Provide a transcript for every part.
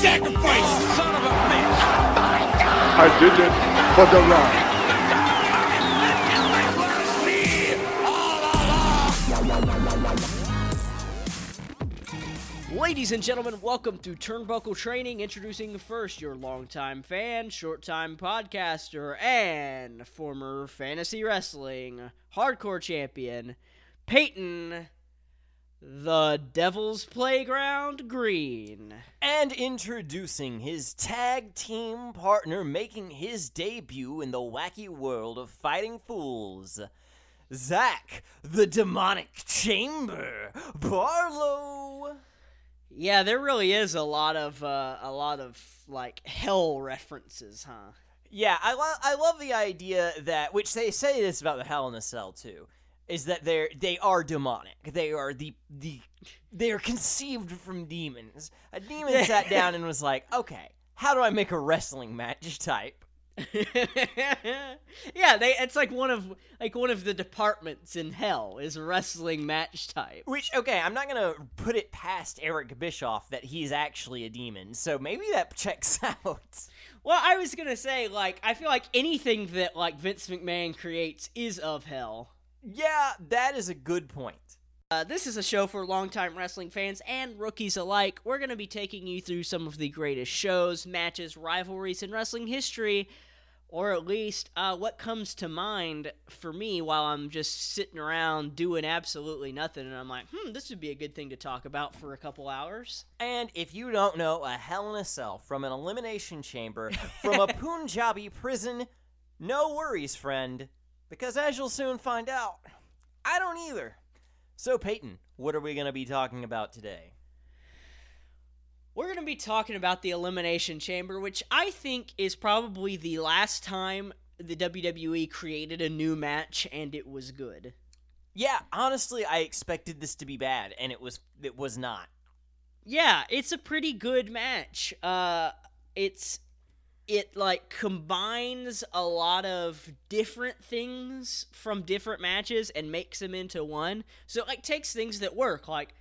sacrifice. Son of a bitch! I did it for the love. Ladies and gentlemen, welcome to Turnbuckle Training. Introducing first your longtime fan, short time podcaster, and former fantasy wrestling hardcore champion, Peyton, the Devil's Playground Green. And introducing his tag team partner making his debut in the wacky world of fighting fools, Zach, the demonic chamber, Barlow. Yeah, there really is a lot of uh, a lot of like hell references, huh? Yeah, I, lo- I love the idea that, which they say this about the Hell in a Cell too, is that they're they are demonic. They are the the they are conceived from demons. A demon sat down and was like, okay, how do I make a wrestling match type? yeah, they it's like one of like one of the departments in hell is wrestling match type. Which okay, I'm not gonna put it past Eric Bischoff that he's actually a demon, so maybe that checks out. Well, I was gonna say like I feel like anything that like Vince McMahon creates is of hell. Yeah, that is a good point. Uh, this is a show for longtime wrestling fans and rookies alike. We're going to be taking you through some of the greatest shows, matches, rivalries in wrestling history, or at least uh, what comes to mind for me while I'm just sitting around doing absolutely nothing. And I'm like, hmm, this would be a good thing to talk about for a couple hours. And if you don't know, a Hell in a Cell from an elimination chamber from a Punjabi prison, no worries, friend, because as you'll soon find out, I don't either. So, Peyton, what are we going to be talking about today? We're going to be talking about the Elimination Chamber, which I think is probably the last time the WWE created a new match and it was good. Yeah, honestly, I expected this to be bad, and it was it was not. Yeah, it's a pretty good match. Uh it's it like combines a lot of different things from different matches and makes them into one. So it like takes things that work like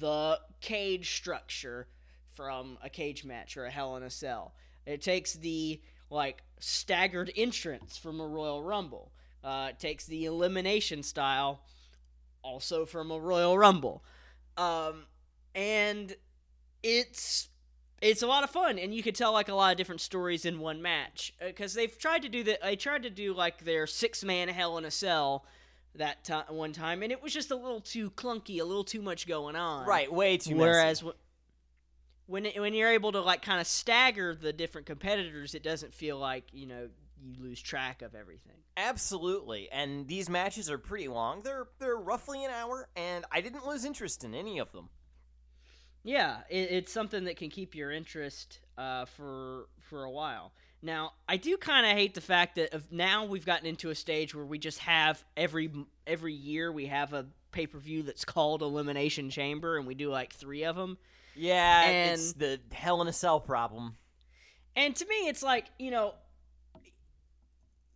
the cage structure from a cage match or a hell in a cell. It takes the like staggered entrance from a Royal Rumble. Uh, it takes the elimination style also from a Royal Rumble. Um, and it's it's a lot of fun and you could tell like a lot of different stories in one match uh, because they've tried to do that they tried to do like their six man hell in a cell that ti one time and it was just a little too clunky a little too much going on Right, way too much. whereas messy. when it, when you're able to like kind of stagger the different competitors it doesn't feel like you know you lose track of everything Absolutely, and these matches are pretty long. They're they're roughly an hour, and I didn't lose interest in any of them. Yeah, it, it's something that can keep your interest uh, for for a while. Now, I do kind of hate the fact that of now we've gotten into a stage where we just have every every year we have a pay per view that's called Elimination Chamber, and we do like three of them. Yeah, And- it's the Hell in a Cell problem. And to me, it's like you know,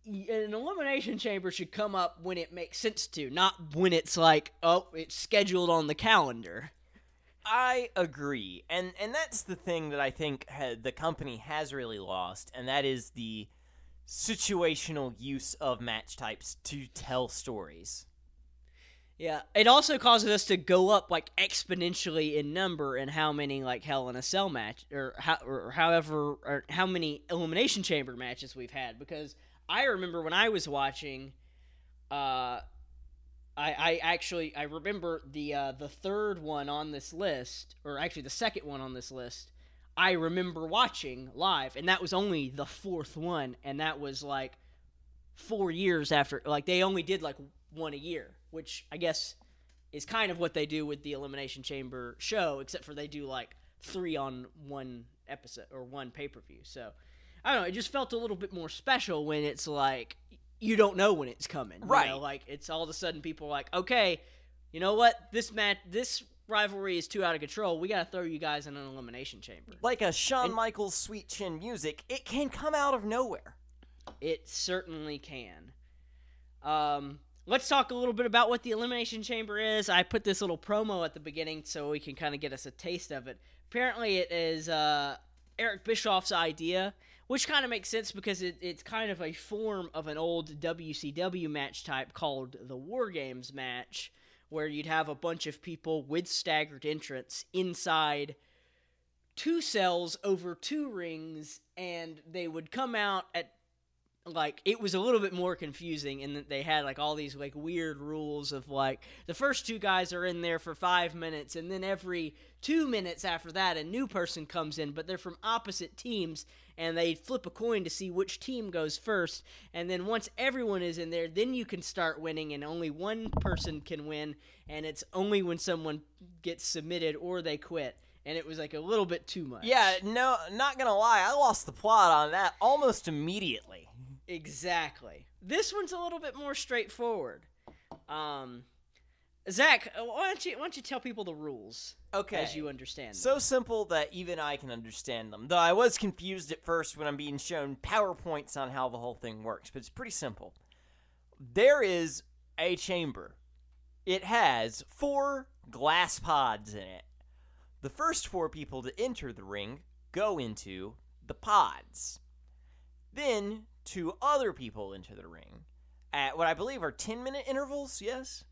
an elimination chamber should come up when it makes sense to, not when it's like, oh, it's scheduled on the calendar. I agree, and and that's the thing that I think ha- the company has really lost, and that is the situational use of match types to tell stories. Yeah, it also causes us to go up like exponentially in number and how many like Hell in a Cell match or how or however or how many elimination chamber matches we've had because I remember when I was watching uh I, I actually I remember the uh, the third one on this list, or actually the second one on this list. I remember watching live, and that was only the fourth one, and that was like four years after. Like they only did like one a year, which I guess is kind of what they do with the Elimination Chamber show, except for they do like three on one episode or one pay per view. So I don't know. It just felt a little bit more special when it's like you don't know when it's coming. you Right. know? Like it's all of a sudden people are like, okay, you know what? This match, this rivalry is too out of control. We got to throw you guys in an elimination chamber. Like a Shawn And- Michaels sweet chin music, it can come out of nowhere. It certainly can. Um, let's talk a little bit about what the Elimination Chamber is. I put this little promo at the beginning so we can kind of get us a taste of it. Apparently, it is uh, Eric Bischoff's idea, which kind of makes sense because it, it's kind of a form of an old WCW match type called the War Games match, where you'd have a bunch of people with staggered entrance inside two cells over two rings, and they would come out at like it was a little bit more confusing in that they had like all these like weird rules of like the first two guys are in there for five minutes and then every two minutes after that a new person comes in but they're from opposite teams and they flip a coin to see which team goes first and then once everyone is in there then you can start winning and only one person can win and it's only when someone gets submitted or they quit and it was like a little bit too much Yeah, no, not gonna lie, I lost the plot on that almost immediately. Exactly. This one's a little bit more straightforward. Um, Zach, uh, why don't you why don't you tell people the rules Okay. as you understand them? So simple that even I can understand them. Though I was confused at first when I'm being shown PowerPoints on how the whole thing works, but it's pretty simple. There is a chamber. It has four glass pods in it. The first four people to enter the ring go into the pods. Then two other people into the ring at what I believe are 10 minute intervals, yes?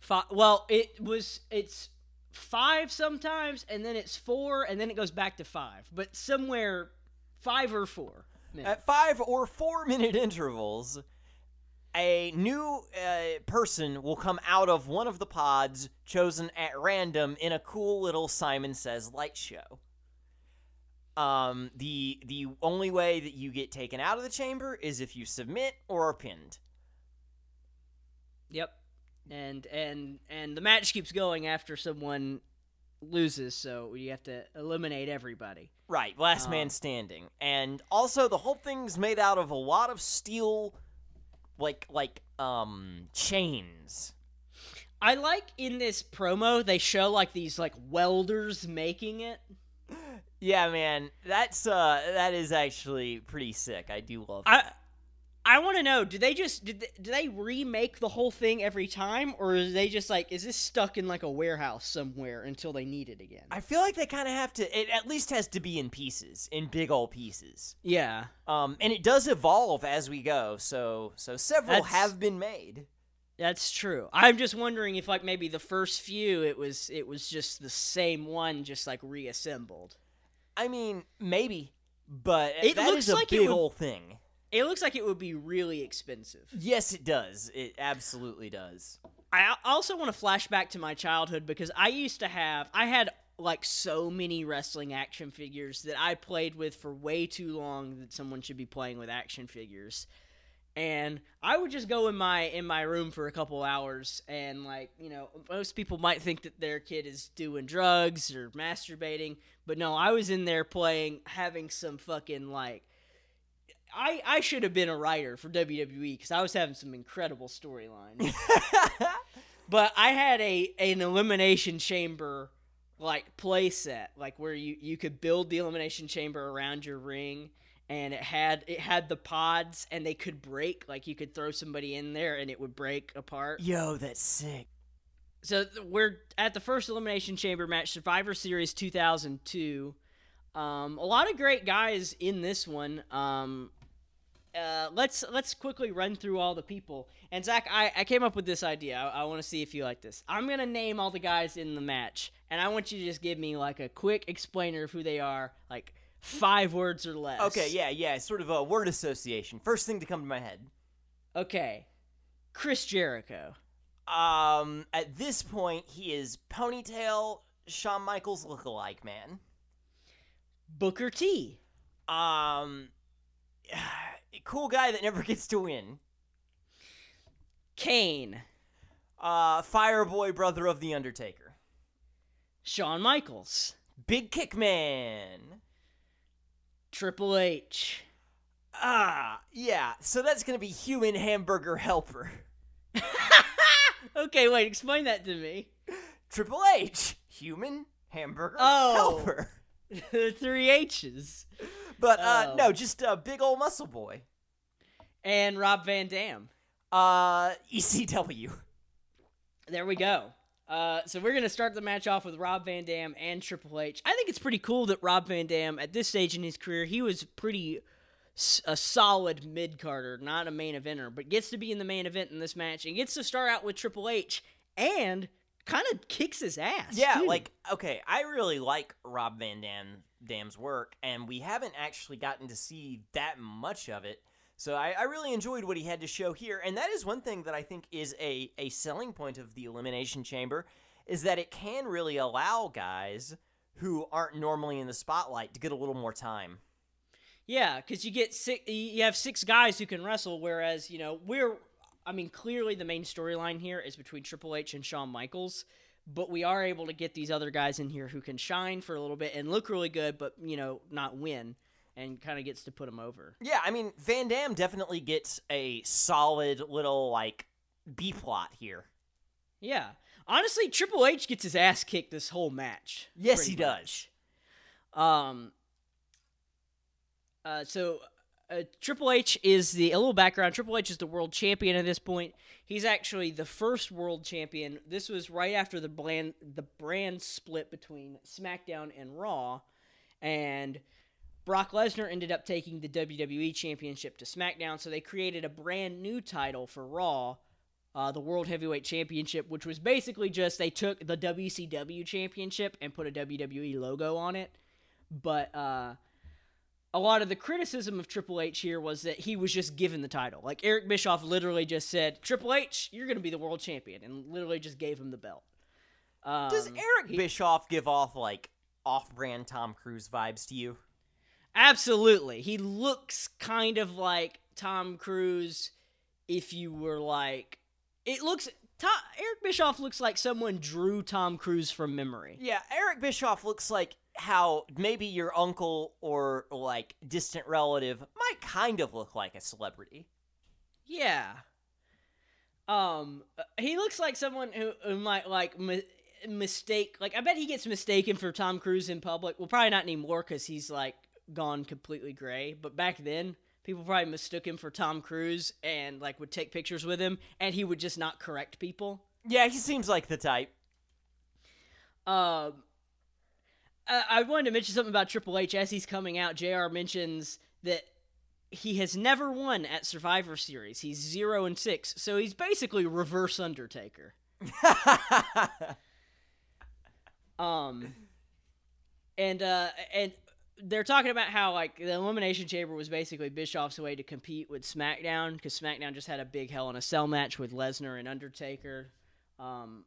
Fi- well, it was it's five sometimes, and then it's four, and then it goes back to five. But somewhere five or four. minutes. At five or four minute intervals, a new uh, person will come out of one of the pods chosen at random in a cool little Simon Says light show. Um, the the only way that you get taken out of the chamber is if you submit or are pinned. Yep. And and and the match keeps going after someone loses, so you have to eliminate everybody. Right, last Um, man standing. And also the whole thing's made out of a lot of steel like like um chains. I like in this promo they show like these like welders making it. Yeah, man, that's uh that is actually pretty sick. I do love I I want to know, do they just did they, do they remake the whole thing every time or is they just like is this stuck in like a warehouse somewhere until they need it again? I feel like they kind of have to. It at least has to be in pieces, in big old pieces. yeah. Um, and it does evolve as we go. So, so several That's- have been made. That's true. I'm just wondering if like maybe the first few it was it was just the same one just like reassembled. I mean, maybe, but It that looks is a like it big would- old thing. It looks like it would be really expensive. Yes, it does. It absolutely does. I also want to flash back to my childhood because I used to have I had like so many wrestling action figures that I played with for way too long that someone should be playing with action figures. And I would just go in my in my room for a couple hours and like, you know, most people might think that their kid is doing drugs or masturbating, but no, I was in there playing having some fucking like I, I should have been a writer for WWE because I was having some incredible storylines. But I had a an elimination chamber like play set, like where you you could build the elimination chamber around your ring and it had it had the pods and they could break like you could throw somebody in there and it would break apart. Yo, that's sick. So we're at the first elimination chamber match Survivor Series 2002. Um, a lot of great guys in this one. Um, uh, let's let's quickly run through all the people. And Zach, I, I came up with this idea. I, I want to see if you like this. I'm gonna name all the guys in the match, and I want you to just give me like a quick explainer of who they are, like five words or less. Okay, yeah, yeah, sort of a word association. First thing to come to my head. Okay. Chris Jericho. Um, at this point, he is ponytail Shawn Michaels lookalike man. Booker T. Um, cool guy that never gets to win. Kane. Uh, Fireboy, brother of the Undertaker. Shawn Michaels. Big Kick Man. Triple H. Ah, yeah. So that's gonna be Human Hamburger Helper. Okay, wait, explain that to me. Triple H, Human Hamburger Oh. Helper. the three H's. But uh, Oh. no, just a big old muscle boy. And Rob Van Dam. Uh, ECW. There we go. Uh, so we're gonna start the match off with Rob Van Dam and Triple H. I think it's pretty cool that Rob Van Dam, at this stage in his career, he was pretty a solid mid carder, not a main eventer, but gets to be in the main event in this match and gets to start out with Triple H and kind of kicks his ass. Yeah, too. like okay, I really like Rob Van Dam Dam's work, and we haven't actually gotten to see that much of it. So I, I really enjoyed what he had to show here, and that is one thing that I think is a, a selling point of the Elimination Chamber, is that it can really allow guys who aren't normally in the spotlight to get a little more time. Yeah, because you get six, you have six guys who can wrestle, whereas you know we're, I mean, clearly the main storyline here is between Triple H and Shawn Michaels, but we are able to get these other guys in here who can shine for a little bit and look really good, but you know not win, and kind of gets to put them over. Yeah, I mean Van Dam definitely gets a solid little like B plot here. Yeah, honestly, Triple H gets his ass kicked this whole match. Yes, he does. Um. Uh, so uh, Triple H is the a little background. Triple H is the world champion at this point. He's actually the first world champion. This was right after the brand the brand split between SmackDown and Raw, and Brock Lesnar ended up taking the WWE Championship to SmackDown. So they created a brand new title for Raw. Uh, the World Heavyweight Championship, which was basically just they took the WCW Championship and put a WWE logo on it. But uh, a lot of the criticism of Triple H here was that he was just given the title. Like Eric Bischoff literally just said, "Triple H, you're going to be the world champion," and literally just gave him the belt. Um, Does Eric he- Bischoff give off like off-brand Tom Cruise vibes to you? Absolutely, he looks kind of like Tom Cruise. If you were like, it looks. Tom, Eric Bischoff looks like someone drew Tom Cruise from memory. Yeah, Eric Bischoff looks like how maybe your uncle or like distant relative might kind of look like a celebrity. Yeah. Um, he looks like someone who, who might like mi- mistake. Like, I bet he gets mistaken for Tom Cruise in public. Well, probably not anymore because he's like gone completely gray. But back then, people probably mistook him for Tom Cruise and like would take pictures with him, and he would just not correct people. Yeah, he seems like the type. Um, I, I wanted to mention something about Triple H as he's coming out. JR mentions that he has never won at Survivor Series. He's zero and six, so he's basically reverse Undertaker. Um, and uh, and they're talking about how like the Elimination Chamber was basically Bischoff's way to compete with SmackDown because SmackDown just had a big Hell in a Cell match with Lesnar and Undertaker. Um,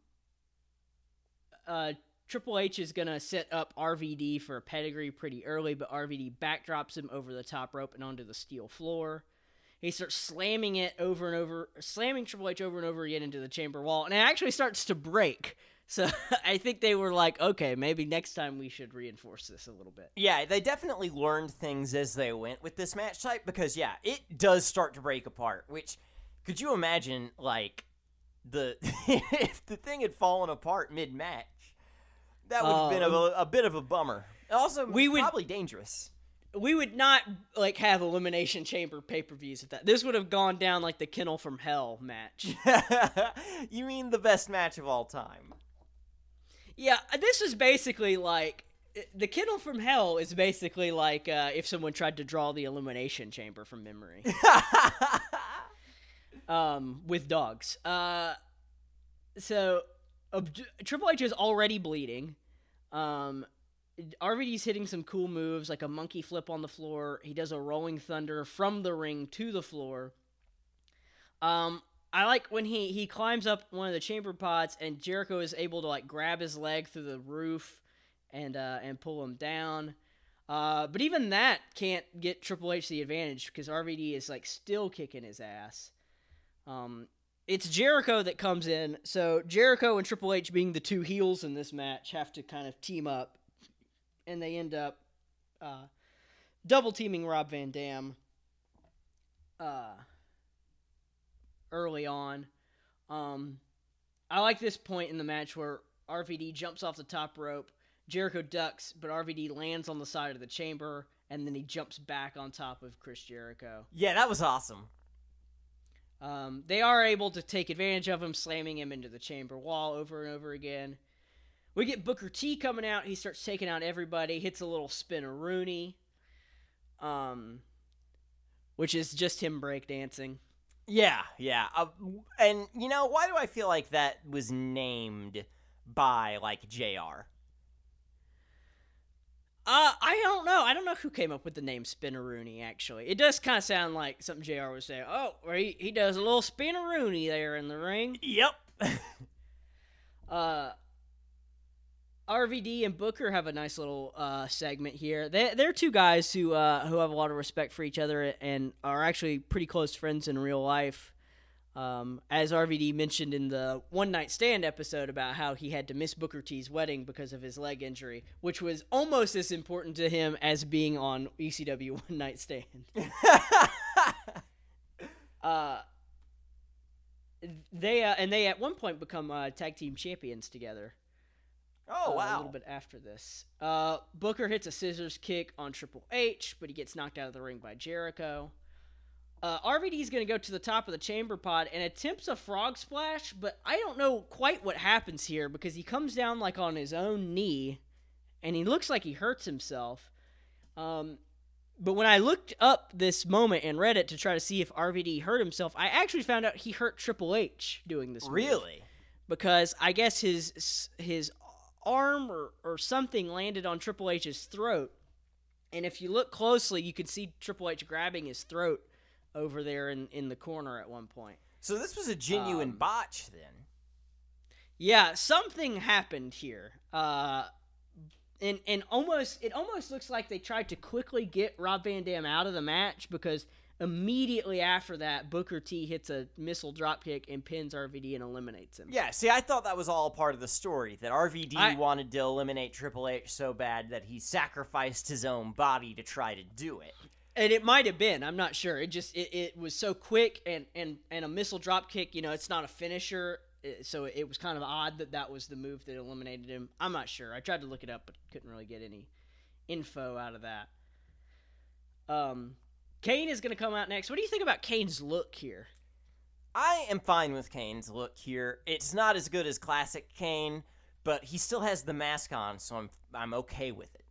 uh, Triple H is gonna set up RVD for a pedigree pretty early, but RVD backdrops him over the top rope and onto the steel floor. He starts slamming it over and over, slamming Triple H over and over again into the chamber wall, and it actually starts to break. So I think they were like, okay, maybe next time we should reinforce this a little bit. yeah, they definitely learned things as they went with this match type because yeah, it does start to break apart. Which could you imagine like the if the thing had fallen apart mid match? That would have been a, um, a bit of a bummer. Also, We would- probably dangerous. We would not like have elimination chamber pay per views at that. This would have gone down like the Kennel from Hell match. you mean the best match of all time? Yeah, this is basically like the Kennel from Hell is basically like uh, if someone tried to draw the elimination chamber from memory. um, with dogs. Uh, so uh, Triple H is already bleeding. Um, RVD's hitting some cool moves like a monkey flip on the floor. He does a rolling thunder from the ring to the floor. Um, I like when he he climbs up one of the chamber pods and Jericho is able to like grab his leg through the roof and uh, and pull him down. Uh, but even that can't get Triple H the advantage because RVD is like still kicking his ass. Um, it's Jericho that comes in, so Jericho and Triple H being the two heels in this match have to kind of team up, and they end up uh, double teaming Rob Van Dam. Uh, early on. Um, I like this point in the match where RVD jumps off the top rope. Jericho ducks, but RVD lands on the side of the chamber, and then he jumps back on top of Chris Jericho. Yeah, that was awesome. Um, they are able to take advantage of him, slamming him into the chamber wall over and over again. We get Booker T coming out. He starts taking out everybody. Hits a little spinneroonie, um, which is just him breakdancing. Yeah, yeah. Uh, and you know, why do I feel like that was named by like JR? Uh, I don't know. I don't know who came up with the name Spinneroonie. Actually, it does kind of sound like something JR would say. Oh, he he does a little Spinneroonie there in the ring. Yep. Uh, RVD and Booker have a nice little uh, segment here. They they're two guys who uh, who have a lot of respect for each other and are actually pretty close friends in real life. Um, as RVD mentioned in the one night stand episode about how he had to miss Booker T's wedding because of his leg injury, which was almost as important to him as being on ECW one night stand. uh, they uh, and they at one point become uh, tag team champions together. Oh uh, wow. A little bit after this, uh, Booker hits a scissors kick on Triple H, but he gets knocked out of the ring by Jericho. Uh, RVD is going to go to the top of the chamber pod and attempts a frog splash, but I don't know quite what happens here because he comes down like on his own knee, and he looks like he hurts himself. Um, but when I looked up this moment and read it to try to see if RVD hurt himself, I actually found out he hurt Triple H doing this. move Really? because I guess his his arm or, or something landed on Triple H's throat, and if you look closely, you can see Triple H grabbing his throat over there in, in the corner at one point. So this was a genuine Um, botch then. Yeah, something happened here. Uh, and and almost it almost looks like they tried to quickly get Rob Van Dam out of the match because immediately after that, Booker T hits a missile dropkick and pins RVD and eliminates him. Yeah, see, I thought that was all part of the story that RVD I- wanted to eliminate Triple H so bad that he sacrificed his own body to try to do it. and it might have been i'm not sure it just it, it was so quick and and and a missile drop kick you know it's not a finisher eh, so it was kind of odd that that was the move that eliminated him i'm not sure i tried to look it up but couldn't really get any info out of that um kane is going to come out next what do you think about kane's look here I am fine with Kane's look here. It's not as good as classic Kane, but he still has the mask on, so I'm I'm okay with it.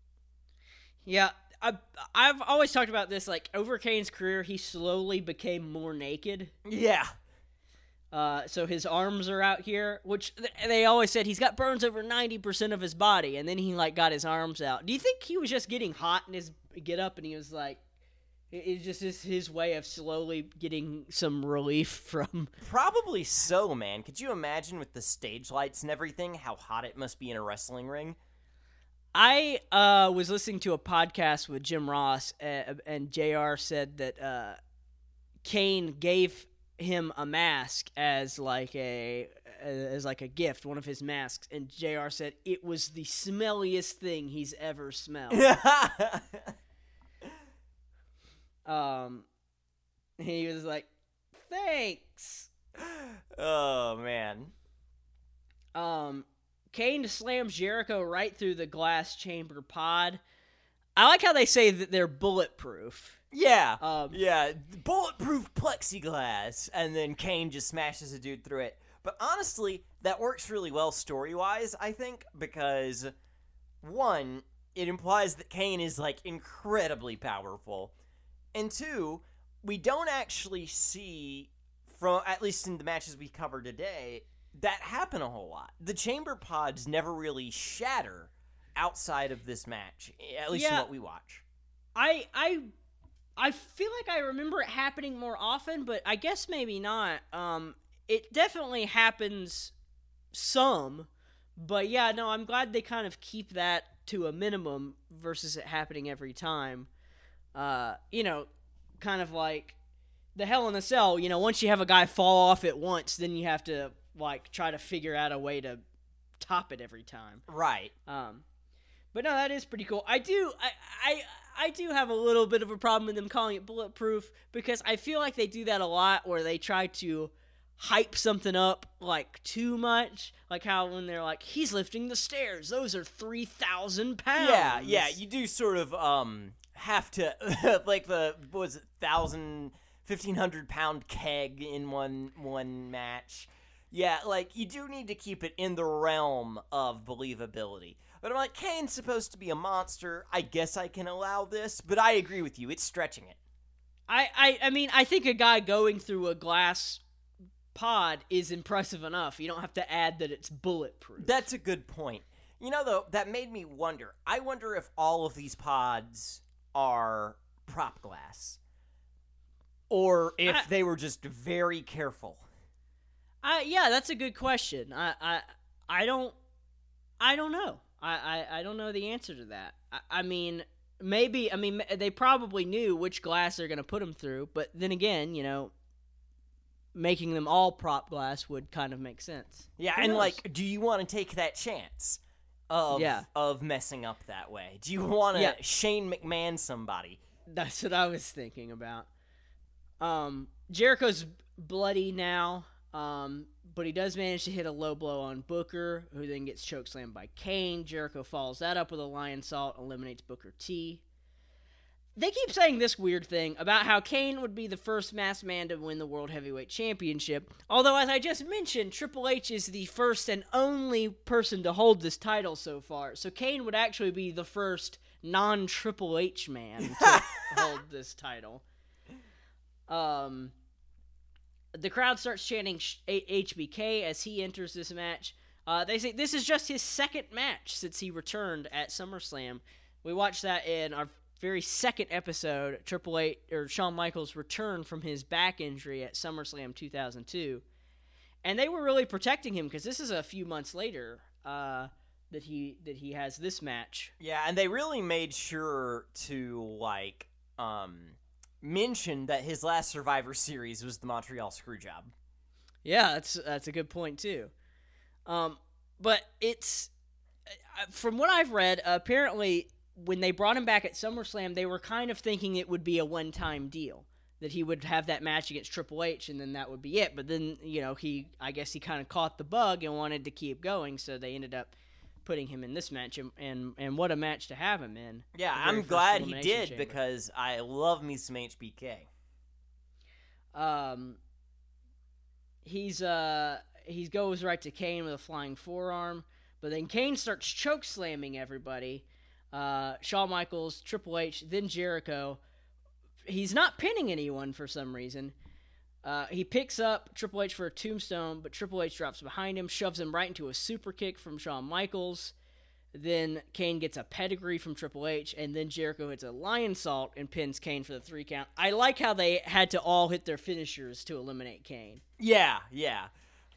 yeah I, I've always talked about this. Like over Kane's career, he slowly became more naked. Yeah. Uh, so his arms are out here, which th- they always said he's got burns over ninety percent of his body, and then he like got his arms out. Do you think he was just getting hot in his get up, and he was like, it- it's just his, his way of slowly getting some relief from? Probably so, man. Could you imagine with the stage lights and everything how hot it must be in a wrestling ring? I uh, was listening to a podcast with Jim Ross, uh, and JR said that uh, Kane gave him a mask as like a as like a gift, one of his masks, and JR said it was the smelliest thing he's ever smelled. um, he was like, "Thanks." oh man. Um, Kane slams Jericho right through the glass chamber pod. I like how they say that they're bulletproof. Yeah. Um, yeah, bulletproof plexiglass, and then Kane just smashes a dude through it. But honestly, that works really well story wise, I think, because one, it implies that Kane is like incredibly powerful, and two, we don't actually see from at least in the matches we cover today that happen a whole lot. The chamber pods never really shatter outside of this match, at least in what we watch. I I I feel like I remember it happening more often, but I guess maybe not. Um, it definitely happens some, but yeah, no, I'm glad they kind of keep that to a minimum versus it happening every time. Uh, you know, kind of like the Hell in a Cell. You know, once you have a guy fall off at once, then you have to like try to figure out a way to top it every time. Right. Um, but no, that is pretty cool. I do, I, I, I do have a little bit of a problem with them calling it bulletproof because I feel like they do that a lot, where they try to hype something up like too much, like how when they're like, "He's lifting the stairs; those are three thousand pounds." Yeah, yeah, you do sort of um have to like the what was it thousand fifteen hundred pound keg in one one match. Yeah, like you do need to keep it in the realm of believability. But I'm like, Kane's supposed to be a monster. I guess I can allow this, but I agree with you. It's stretching it. I, I, I mean, I think a guy going through a glass pod is impressive enough. You don't have to add that it's bulletproof. That's a good point. You know, though, that made me wonder. I wonder if all of these pods are prop glass, or if I- they were just very careful. I, yeah, that's a good question. I, I, I don't, I don't know. I, I, I don't know the answer to that. I, I mean, maybe. I mean, they probably knew which glass they're going to put them through, but then again, you know, making them all prop glass would kind of make sense. Yeah, Who and knows? like, do you want to take that chance of Yeah. of messing up that way? Do you want to Yeah. Shane McMahon somebody? That's what I was thinking about. Um, Jericho's bloody now, um, but he does manage to hit a low blow on Booker, who then gets chokeslammed by Kane. Jericho follows that up with a Lionsault, eliminates Booker T. They keep saying this weird thing about how Kane would be the first masked man to win the World Heavyweight Championship. Although, as I just mentioned, Triple H is the first and only person to hold this title so far. So Kane would actually be the first non Triple H man to hold this title. Um, the crowd starts chanting HBK as he enters this match. Uh, they say this is just his second match since he returned at SummerSlam. We watched that in our very second episode, Triple H or Shawn Michaels' return from his back injury at SummerSlam 2002, and they were really protecting him because this is a few months later uh, that he that he has this match. Yeah, and they really made sure to like um mention that his last Survivor Series was the Montreal Screwjob. Yeah, that's that's a good point too. Um, but it's uh, from what I've read, apparently when they brought him back at SummerSlam, they were kind of thinking it would be a one-time deal that he would have that match against Triple H and then that would be it. But then you know he, I guess he kind of caught the bug and wanted to keep going, so they ended up putting him in this match and and, and what a match to have him in. Yeah, I'm glad he did Chamber. because I love me some HBK. Um, he's uh he goes right to Kane with a flying forearm, but then Kane starts choke slamming everybody. Uh, Shawn Michaels, Triple H, then Jericho. He's not pinning anyone for some reason. Uh, he picks up Triple H for a tombstone, but Triple H drops behind him, shoves him right into a super kick from Shawn Michaels. Then Kane gets a pedigree from Triple H, and then Jericho hits a Lionsault and pins Kane for the three count. I like how they had to all hit their finishers to eliminate Kane. Yeah, yeah.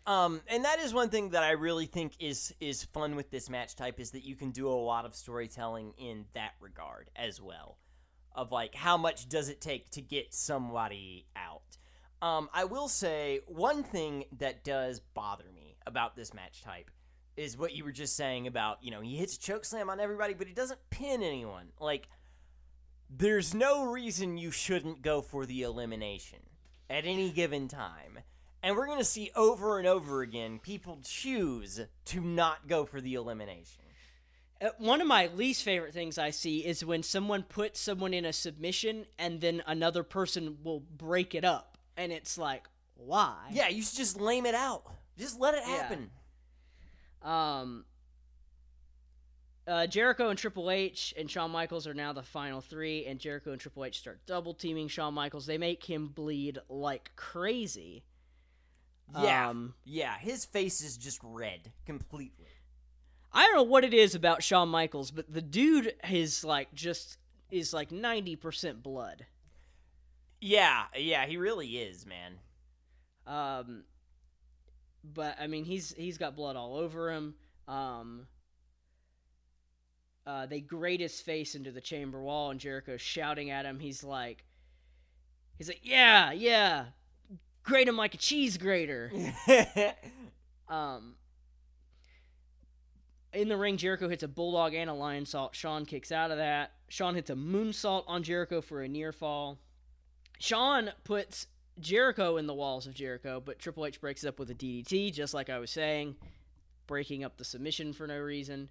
Um, and that is one thing that I really think is is fun with this match type is that you can do a lot of storytelling in that regard as well. Of like how much does it take to get somebody out? Um, I will say one thing that does bother me about this match type is what you were just saying about, you know, he hits a choke slam on everybody, but he doesn't pin anyone. Like, there's no reason you shouldn't go for the elimination at any given time. And we're going to see over and over again people choose to not go for the elimination. Uh, one of my least favorite things I see is when someone puts someone in a submission and then another person will break it up. And it's like, why? Yeah, you should just lame it out. Just let it Yeah. happen. Um, uh, Jericho and Triple H and Shawn Michaels are now the final three, and Jericho and Triple H start double teaming Shawn Michaels. They make him bleed like crazy. Yeah. Um, yeah, his face is just red completely. I don't know what it is about Shawn Michaels, but the dude is like just is like ninety percent blood. Yeah, yeah, he really is, man. Um, but I mean, he's he's got blood all over him. Um, uh, they grate his face into the chamber wall, and Jericho's shouting at him. He's like, he's like, yeah, yeah, grate him like a cheese grater. Um, in the ring, Jericho hits a bulldog and a lion salt. Shawn kicks out of that. Shawn hits a moonsault on Jericho for a near fall. Shawn puts Jericho in the walls of Jericho, but Triple H breaks it up with a DDT, just like I was saying, breaking up the submission for no reason.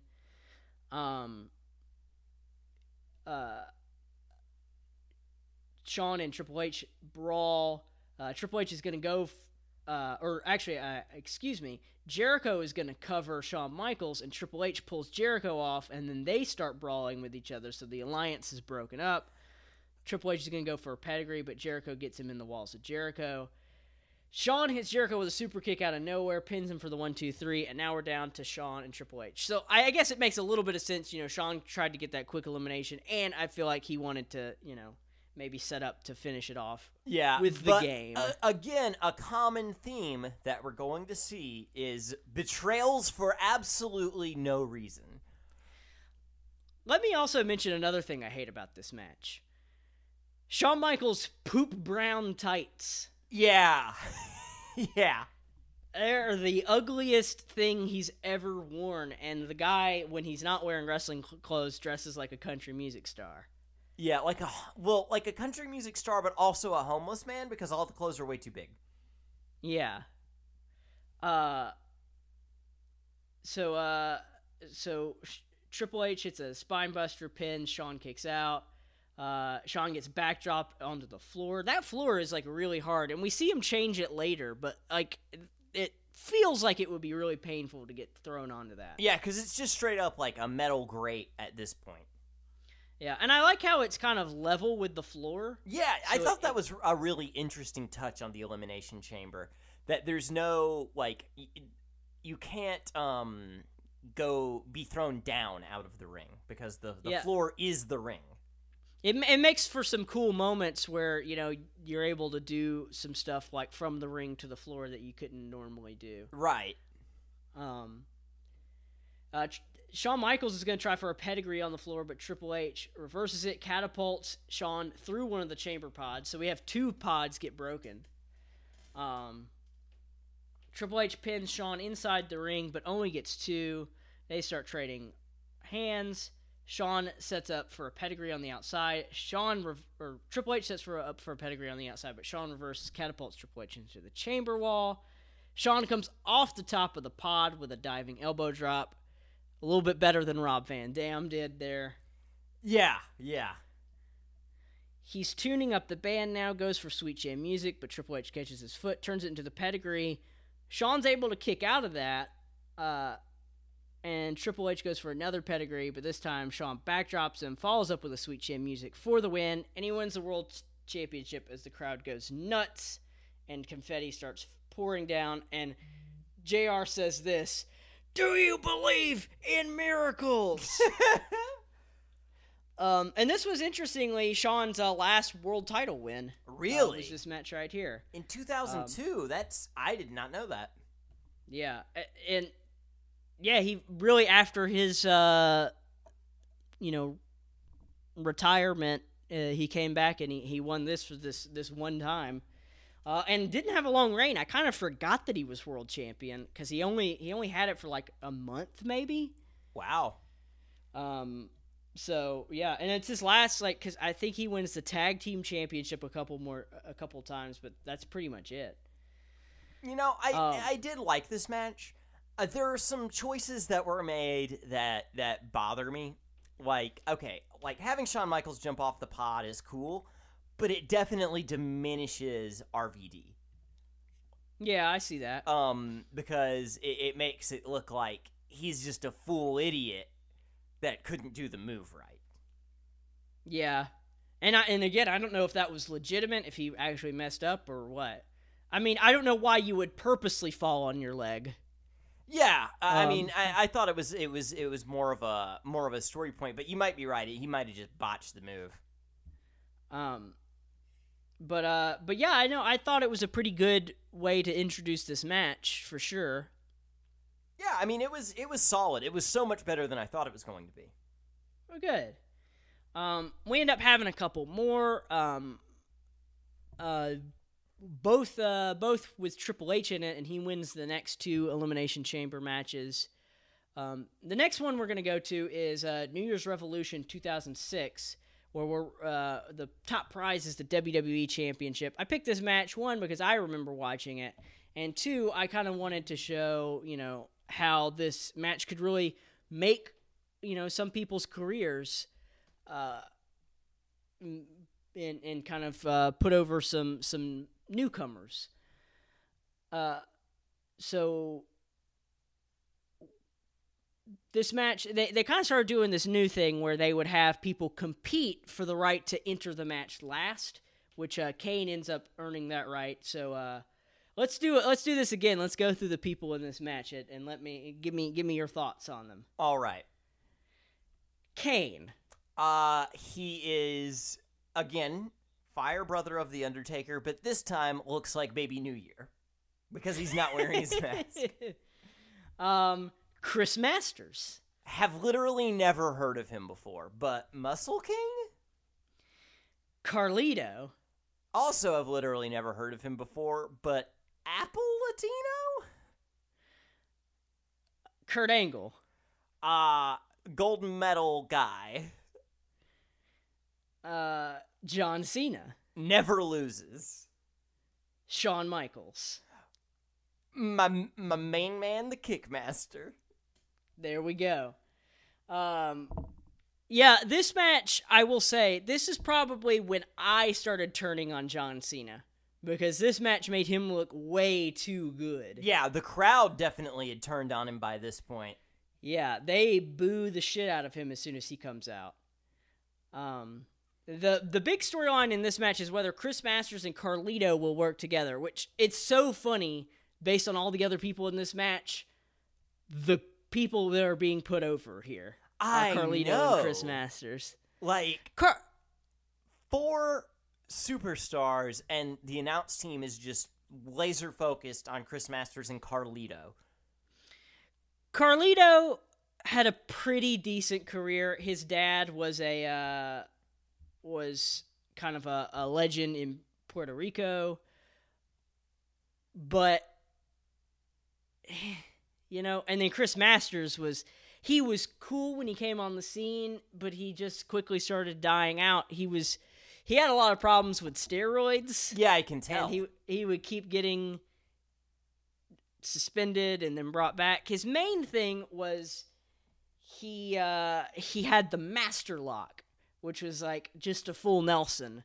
Um, uh, Shawn and Triple H brawl. Uh, Triple H is going to go, f- uh, or actually, uh, excuse me, Jericho is going to cover Shawn Michaels, and Triple H pulls Jericho off, and then they start brawling with each other. So the alliance is broken up. Triple H is going to go for a pedigree, but Jericho gets him in the walls of Jericho. Shawn hits Jericho with a super kick out of nowhere, pins him for the one, two, three, and now we're down to Shawn and Triple H. So I, I guess it makes a little bit of sense. You know, Shawn tried to get that quick elimination, and I feel like he wanted to, you know, maybe set up to finish it off. Yeah, with the but, game. uh, again, a common theme that we're going to see is betrayals for absolutely no reason. Let me also mention another thing I hate about this match. Shawn Michaels poop brown tights. Yeah, yeah. They're the ugliest thing he's ever worn, and the guy, when he's not wearing wrestling clothes, dresses like a country music star. Yeah, like a well, like a country music star, but also a homeless man because all the clothes are way too big. Yeah. Uh. So uh, so Sh- Triple H hits a spinebuster pin. Shawn kicks out. Uh, Shawn gets backdropped onto the floor. That floor is like really hard, and we see him change it later. But like, it feels like it would be really painful to get thrown onto that. Yeah, because it's just straight up like a metal grate at this point. Yeah, and I like how it's kind of level with the floor. Yeah, I thought it- that was a really interesting touch on the elimination chamber. That there's no like y- you can't um go be thrown down out of the ring because the the Yeah. floor is the ring. It, it makes for some cool moments where you know you're able to do some stuff like from the ring to the floor that you couldn't normally do. Right. Um, uh, Shawn Michaels is going to try for a pedigree on the floor, but Triple H reverses it, catapults Shawn through one of the chamber pods. So we have two pods get broken. Um, Triple H pins Shawn inside the ring, but only gets two. They start trading hands. Shawn sets up for a pedigree on the outside. Shawn rev- or Triple H sets for up for a pedigree on the outside, but Shawn reverses catapults Triple H into the chamber wall. Shawn comes off the top of the pod with a diving elbow drop. A little bit better than Rob Van Dam did there. Yeah. Yeah. He's tuning up the band now, goes for Sweet Jam music, but Triple H catches his foot, turns it into the pedigree. Shawn's able to kick out of that, uh, and Triple H goes for another pedigree, but this time Shawn backdrops him, follows up with a Sweet Jam music for the win, and he wins the World Championship as the crowd goes nuts and confetti starts pouring down, and JR says this Do you believe in miracles? Um, and this was interestingly Shawn's uh, last world title win. Uh, Really? was this match right here? In 2002, that's I did not know that. Yeah, and yeah, he really after his uh, you know retirement, uh, he came back and he, he won this for this this one time. Uh, and didn't have a long reign. I kind of forgot that he was world champion because he only he only had it for like a month, maybe. Wow. Um, so yeah, and it's his last like because I think he wins the tag team championship a couple more a couple times, but that's pretty much it. You know, I Um, I did like this match. Uh, there are some choices that were made that that bother me. Like, okay, like having Shawn Michaels jump off the pod is cool, but it definitely diminishes RVD. Yeah, I see that. Um, because it, it makes it look like he's just a fool idiot that couldn't do the move right. Yeah, and I and again, I don't know if that was legitimate, if he actually messed up or what. I mean, I don't know why you would purposely fall on your leg. Yeah, I Um, mean, I, I thought it was it was it was more of a more of a story point, but you might be right. He might have just botched the move. Um, but uh, but yeah, I know. I thought it was a pretty good way to introduce this match for sure. Yeah, I mean, it was it was solid. It was so much better than I thought it was going to be. We're good. Um, we end up having a couple more. Um, uh, both uh, both with Triple H in it, and he wins the next two Elimination Chamber matches. Um, the next one we're going to go to is uh, New Year's Revolution 2006, where we're uh, the top prize is the WWE Championship. I picked this match one because I remember watching it, and two I kind of wanted to show you know how this match could really make you know some people's careers uh, and and kind of uh, put over some some newcomers. Uh, so this match they, they kind of started doing this new thing where they would have people compete for the right to enter the match last which uh, kane ends up earning that right so uh, let's do it let's do this again let's go through the people in this match and, and let me give me give me your thoughts on them All right. kane Uh, he is again fire brother of the Undertaker, but this time looks like Baby New Year because he's not wearing his mask. um chris masters. Have literally never heard of him before, but Muscle King? Carlito. Also have literally never heard of him before, but Apple Latino, kurt angle. Uh, gold medal guy, uh, john cena. Never loses. shawn michaels. My my main man, the Kickmaster. There we go. Um, yeah, this match, I will say, this is probably when I started turning on John Cena because this match made him look way too good. Yeah, the crowd definitely had turned on him by this point. Yeah, they boo the shit out of him as soon as he comes out. Um, the the big storyline in this match is whether Chris Masters and Carlito will work together, which it's so funny based on all the other people in this match. The people that are being put over here are I Carlito know. and Chris Masters. Like Car- four superstars, and the announce team is just laser focused on Chris Masters and Carlito. Carlito had a pretty decent career. His dad was a uh, was kind of a, a legend in Puerto Rico, but you know, and then Chris Masters was he was cool when he came on the scene, but he just quickly started dying out. He was he had a lot of problems with steroids. Yeah, I can tell. And he he would keep getting suspended and then brought back. His main thing was he uh he had the master lock, which was like just a full Nelson,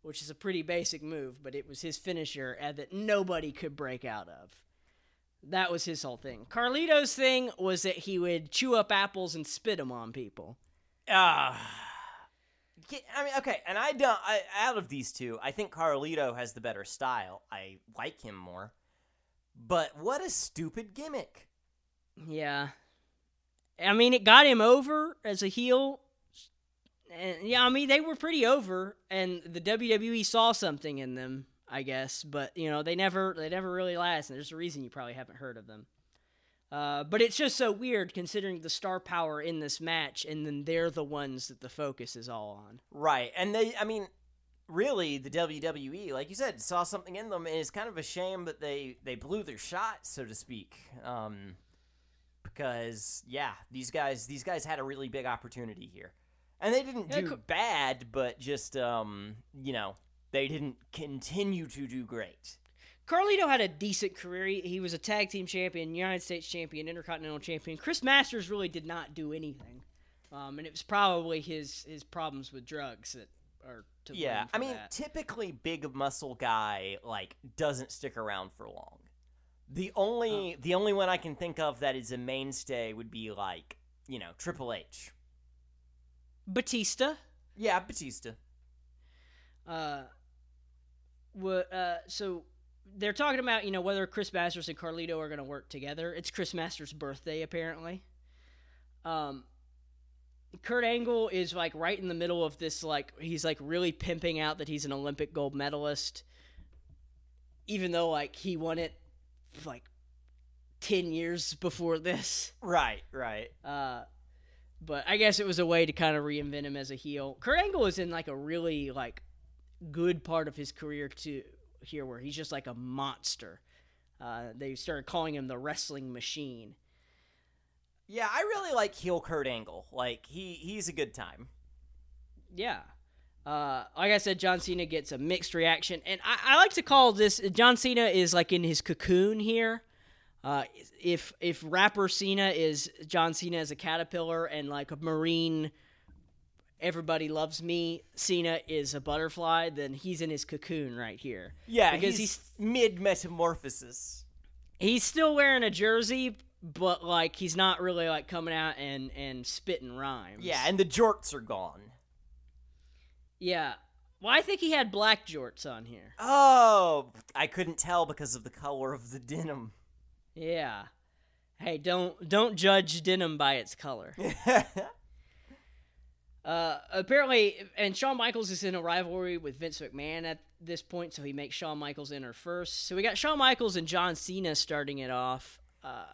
which is a pretty basic move, but it was his finisher that nobody could break out of. That was his whole thing. Carlito's thing was that he would chew up apples and spit them on people. Ah. Get- I mean, okay, and I don't. I, out of these two, I think Carlito has the better style. I like him more. But what a stupid gimmick! Yeah. I mean, it got him over as a heel. And yeah, I mean, they were pretty over, and the WWE saw something in them, I guess. But you know, they never, they never really last, and there's a reason you probably haven't heard of them. Uh, but it's just so weird considering the star power in this match, and then they're the ones that the focus is all on. Right, and they. I mean, really, the WWE, like you said, saw something in them, and it's kind of a shame that they they blew their shot, so to speak. Um, because yeah, these guys these guys had a really big opportunity here, and they didn't Yeah, do bad, but just um, you know, they didn't continue to do great. Carlito had a decent career. He, he was a tag team champion, United States champion, Intercontinental champion. Chris Masters really did not do anything, um, and it was probably his his problems with drugs that are to Yeah, I mean, that. typically big muscle guy like doesn't stick around for long. The only the only one I can think of that is a mainstay would be like you know Triple H. Batista. Yeah, Batista. Uh, uh, so they're talking about you know whether Chris Masters and Carlito are going to work together. It's Chris Masters' birthday apparently. Um, Kurt Angle is like right in the middle of this like he's like really pimping out that he's an Olympic gold medalist, even though like he won it like ten years before this. Right, right. Uh, but I guess it was a way to kind of reinvent him as a heel. Kurt Angle is in like a really like good part of his career too here, where he's just like a monster. Uh, they started calling him the wrestling machine. Yeah, I really like heel Kurt Angle. Like he he's a good time. Yeah. Uh, like I said, John Cena gets a mixed reaction, and I, I like to call this John Cena is like in his cocoon here. Uh, if if rapper Cena is John Cena as a caterpillar and like a marine everybody loves me, Cena is a butterfly, then he's in his cocoon right here. Yeah, because he's, he's mid metamorphosis. he's still wearing a jersey, but like he's not really like coming out and and spitting rhymes. Yeah, and the jorts are gone. yeah. Well, I think he had black jorts on here. Oh, I couldn't tell because of the color of the denim. Yeah. Hey, don't don't judge denim by its color. Uh, apparently, and Shawn Michaels is in a rivalry with Vince McMahon at this point, so he makes Shawn Michaels enter first. So we got Shawn Michaels and John Cena starting it off. Uh,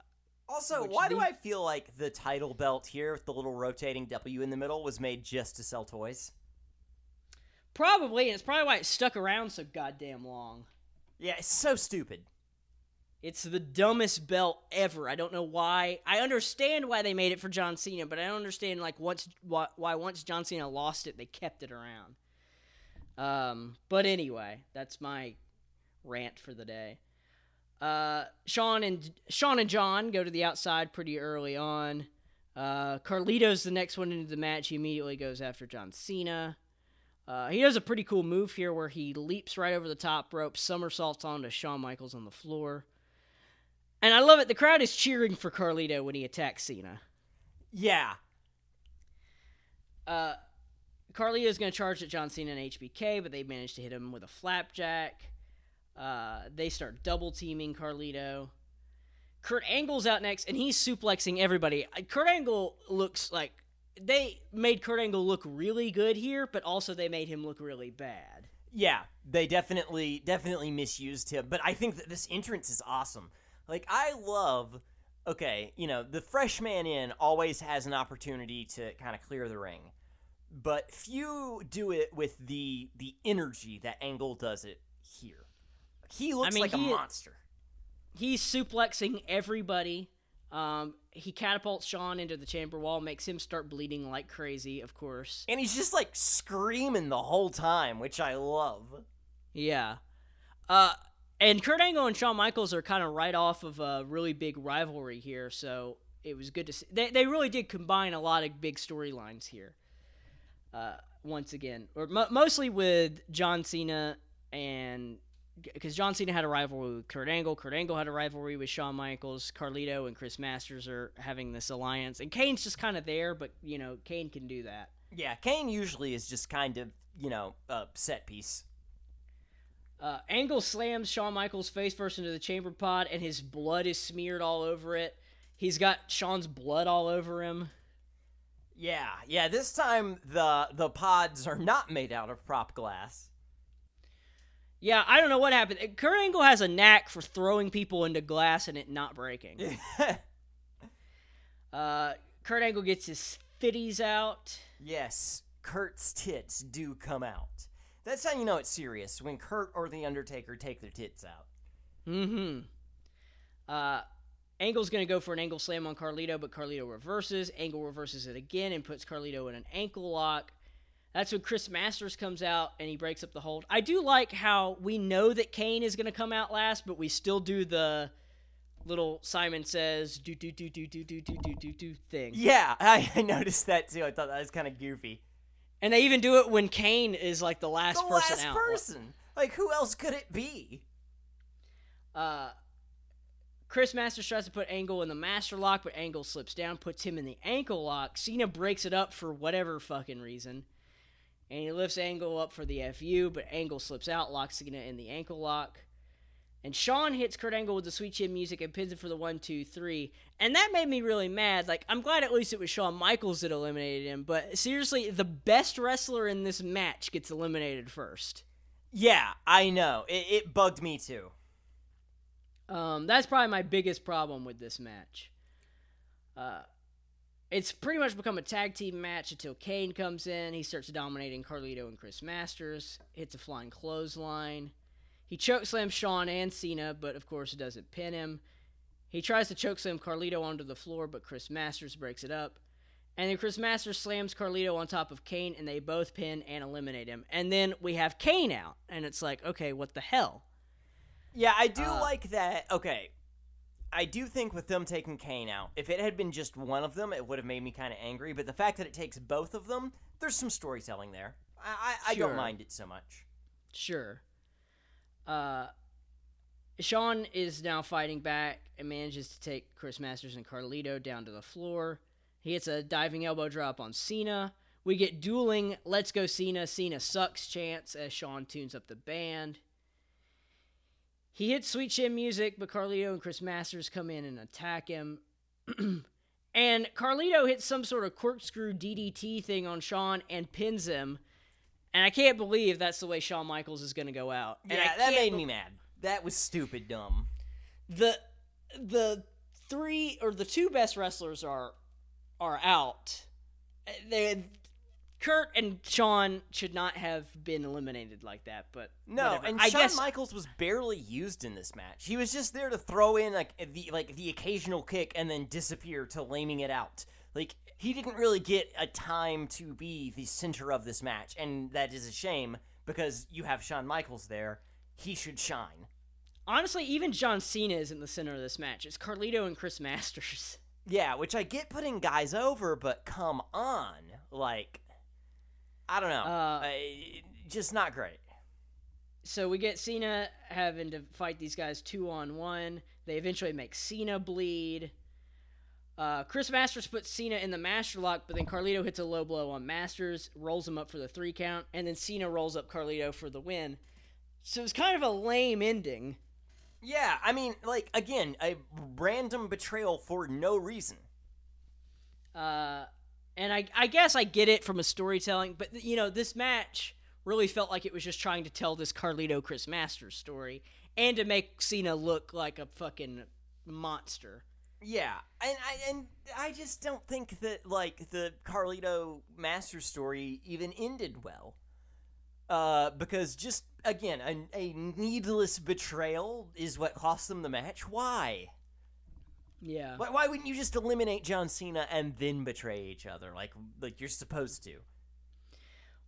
also, why do I feel like the title belt here with the little rotating W in the middle was made just to sell toys? probably, and it's probably why it stuck around so goddamn long. Yeah, it's so stupid. It's the dumbest belt ever. I don't know why. I understand why they made it for John Cena, but I don't understand like once why, once John Cena lost it, they kept it around. Um, but anyway, that's my rant for the day. Uh, Shawn and Shawn and John go to the outside pretty early on. Uh, Carlito's the next one into the match. He immediately goes after John Cena. Uh, he does a pretty cool move here where he leaps right over the top rope, somersaults onto Shawn Michaels on the floor. And I love it. The crowd is cheering for Carlito when he attacks Cena. Yeah. Uh, is going to charge at John Cena and HBK, but they manage to hit him with a flapjack. Uh, they start double teaming Carlito. Kurt Angle's out next, and he's suplexing everybody. Uh, Kurt Angle looks like they made Kurt Angle look really good here, but also they made him look really bad. Yeah, they definitely definitely misused him, but I think that this entrance is awesome. Like I love okay, you know, the freshman in always has an opportunity to kind of clear the ring. But few do it with the the energy that Angle does it here. He looks mean, like a monster. He's suplexing everybody. Um, he catapults Shawn into the chamber wall, makes him start bleeding like crazy, of course. And he's just like screaming the whole time, which I love. Yeah. Uh, and Kurt Angle and Shawn Michaels are kind of right off of a really big rivalry here, so it was good to see. They, they really did combine a lot of big storylines here. Uh, once again, or mo- mostly with John Cena and because John Cena had a rivalry with Kurt Angle, Kurt Angle had a rivalry with Shawn Michaels, Carlito and Chris Masters are having this alliance, and Kane's just kind of there, but you know Kane can do that. Yeah, Kane usually is just kind of, you know, a set piece. Uh, Angle slams Shawn Michaels face first into the chamber pod, and his blood is smeared all over it. He's got Shawn's blood all over him. Yeah, yeah. This time the the pods are not made out of prop glass. Yeah, I don't know what happened. Kurt Angle has a knack for throwing people into glass and it not breaking. Uh, Kurt Angle gets his fitties out. yes, Kurt's tits do come out. That's how you know it's serious when Kurt or the Undertaker take their tits out. Mm-hmm. Uh, Angle's gonna go for an angle slam on Carlito, but Carlito reverses. Angle reverses it again and puts Carlito in an ankle lock. That's when Chris Masters comes out and he breaks up the hold. I do like how we know that Kane is gonna come out last, but we still do the little Simon says do do do do do do do do do do thing. Yeah, I, I noticed that too. I thought that was kind of goofy. And they even do it when Kane is like the last person. The person last out. person. Like who else could it be? Uh, Chris Masters tries to put Angle in the master lock, but Angle slips down, puts him in the ankle lock. Cena breaks it up for whatever fucking reason. And he lifts Angle up for the FU, but Angle slips out, locks Cena in the ankle lock. And Shawn hits Kurt Angle with the sweet chin music and pins him for the one, two, three. And that made me really mad. Like, I'm glad at least it was Shawn Michaels that eliminated him, but seriously, the best wrestler in this match gets eliminated first. Yeah, I know. It, it bugged me too. Um, that's probably my biggest problem with this match. Uh, it's pretty much become a tag team match until Kane comes in. He starts dominating Carlito and Chris Masters. Hits a flying clothesline. He chokeslams Shawn and Cena, but of course it doesn't pin him. He tries to chokeslam Carlito onto the floor, but Chris Masters breaks it up. And then Chris Masters slams Carlito on top of Kane, and they both pin and eliminate him. And then we have Kane out, and it's like, okay, what the hell? Yeah, I do Uh, like that. Okay. I do think with them taking Kane out, if it had been just one of them, it would have made me kind of angry. But the fact that it takes both of them, there's some storytelling there. I, I, I don't mind it so much. Sure. Uh, Shawn is now fighting back and manages to take Chris Masters and Carlito down to the floor. He hits a diving elbow drop on Cena. We get dueling "Let's Go Cena, Cena sucks" chants as Shawn tunes up the band. He hits Sweet Chin music, but Carlito and Chris Masters come in and attack him. and Carlito hits some sort of corkscrew DDT thing on Shawn and pins him. And I can't believe that's the way Shawn Michaels is going to go out. And I yeah, that made be- me mad. That was stupid dumb. the the three or the two best wrestlers are are out. They Kurt and Shawn should not have been eliminated like that, but No, whatever. and I Shawn guess Michaels was barely used in this match. He was just there to throw in like the like the occasional kick and then disappear to laming it out. Like he didn't really get a time to be the center of this match, and that is a shame because you have Shawn Michaels there. He should shine. honestly, even John Cena is in the center of this match. It's Carlito and Chris Masters. Yeah, which I get putting guys over, but come on, like I don't know, Uh, I- just not great. So we get Cena having to fight these guys two on one. They eventually make Cena bleed. Uh, Chris Masters puts Cena in the master lock, but then Carlito hits a low blow on Masters, rolls him up for the three count, and then Cena rolls up Carlito for the win. So it's kind of a lame ending. Yeah, I mean, like again, a random betrayal for no reason. Uh, and I, I guess I get it from a storytelling, but you know, this match really felt like it was just trying to tell this Carlito Chris Masters story and to make Cena look like a fucking monster. Yeah, and I and I just don't think that like the Carlito Master story even ended well. Uh, because just again, a, a needless betrayal is what cost them the match. Why? Yeah. Why, why wouldn't you just eliminate John Cena and then betray each other like like you're supposed to?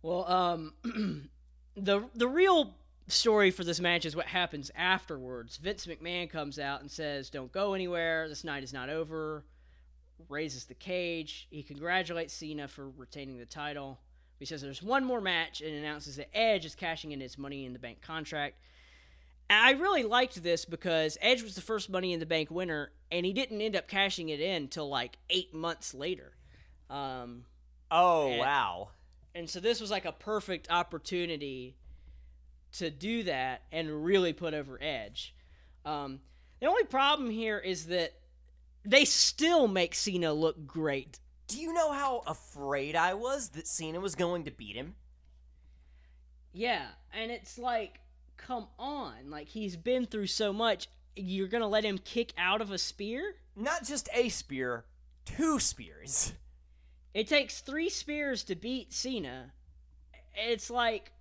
Well, um, the the real story for this match is what happens afterwards. Vince McMahon comes out and says, "Don't go anywhere. This night is not over." Raises the cage. He congratulates Cena for retaining the title. He says there's one more match and announces that Edge is cashing in his Money in the Bank contract. And I really liked this because Edge was the first Money in the Bank winner, and he didn't end up cashing it in till like eight months later. Um, Oh And- wow! and so this was like a perfect opportunity to do that and really put over Edge. Um, the only problem here is that they still make Cena look great. Do you know how afraid I was that Cena was going to beat him? Yeah, and it's like, come on, like he's been through so much. You're gonna let him kick out of a spear? Not just a spear, two spears. It takes three spears to beat Cena. It's like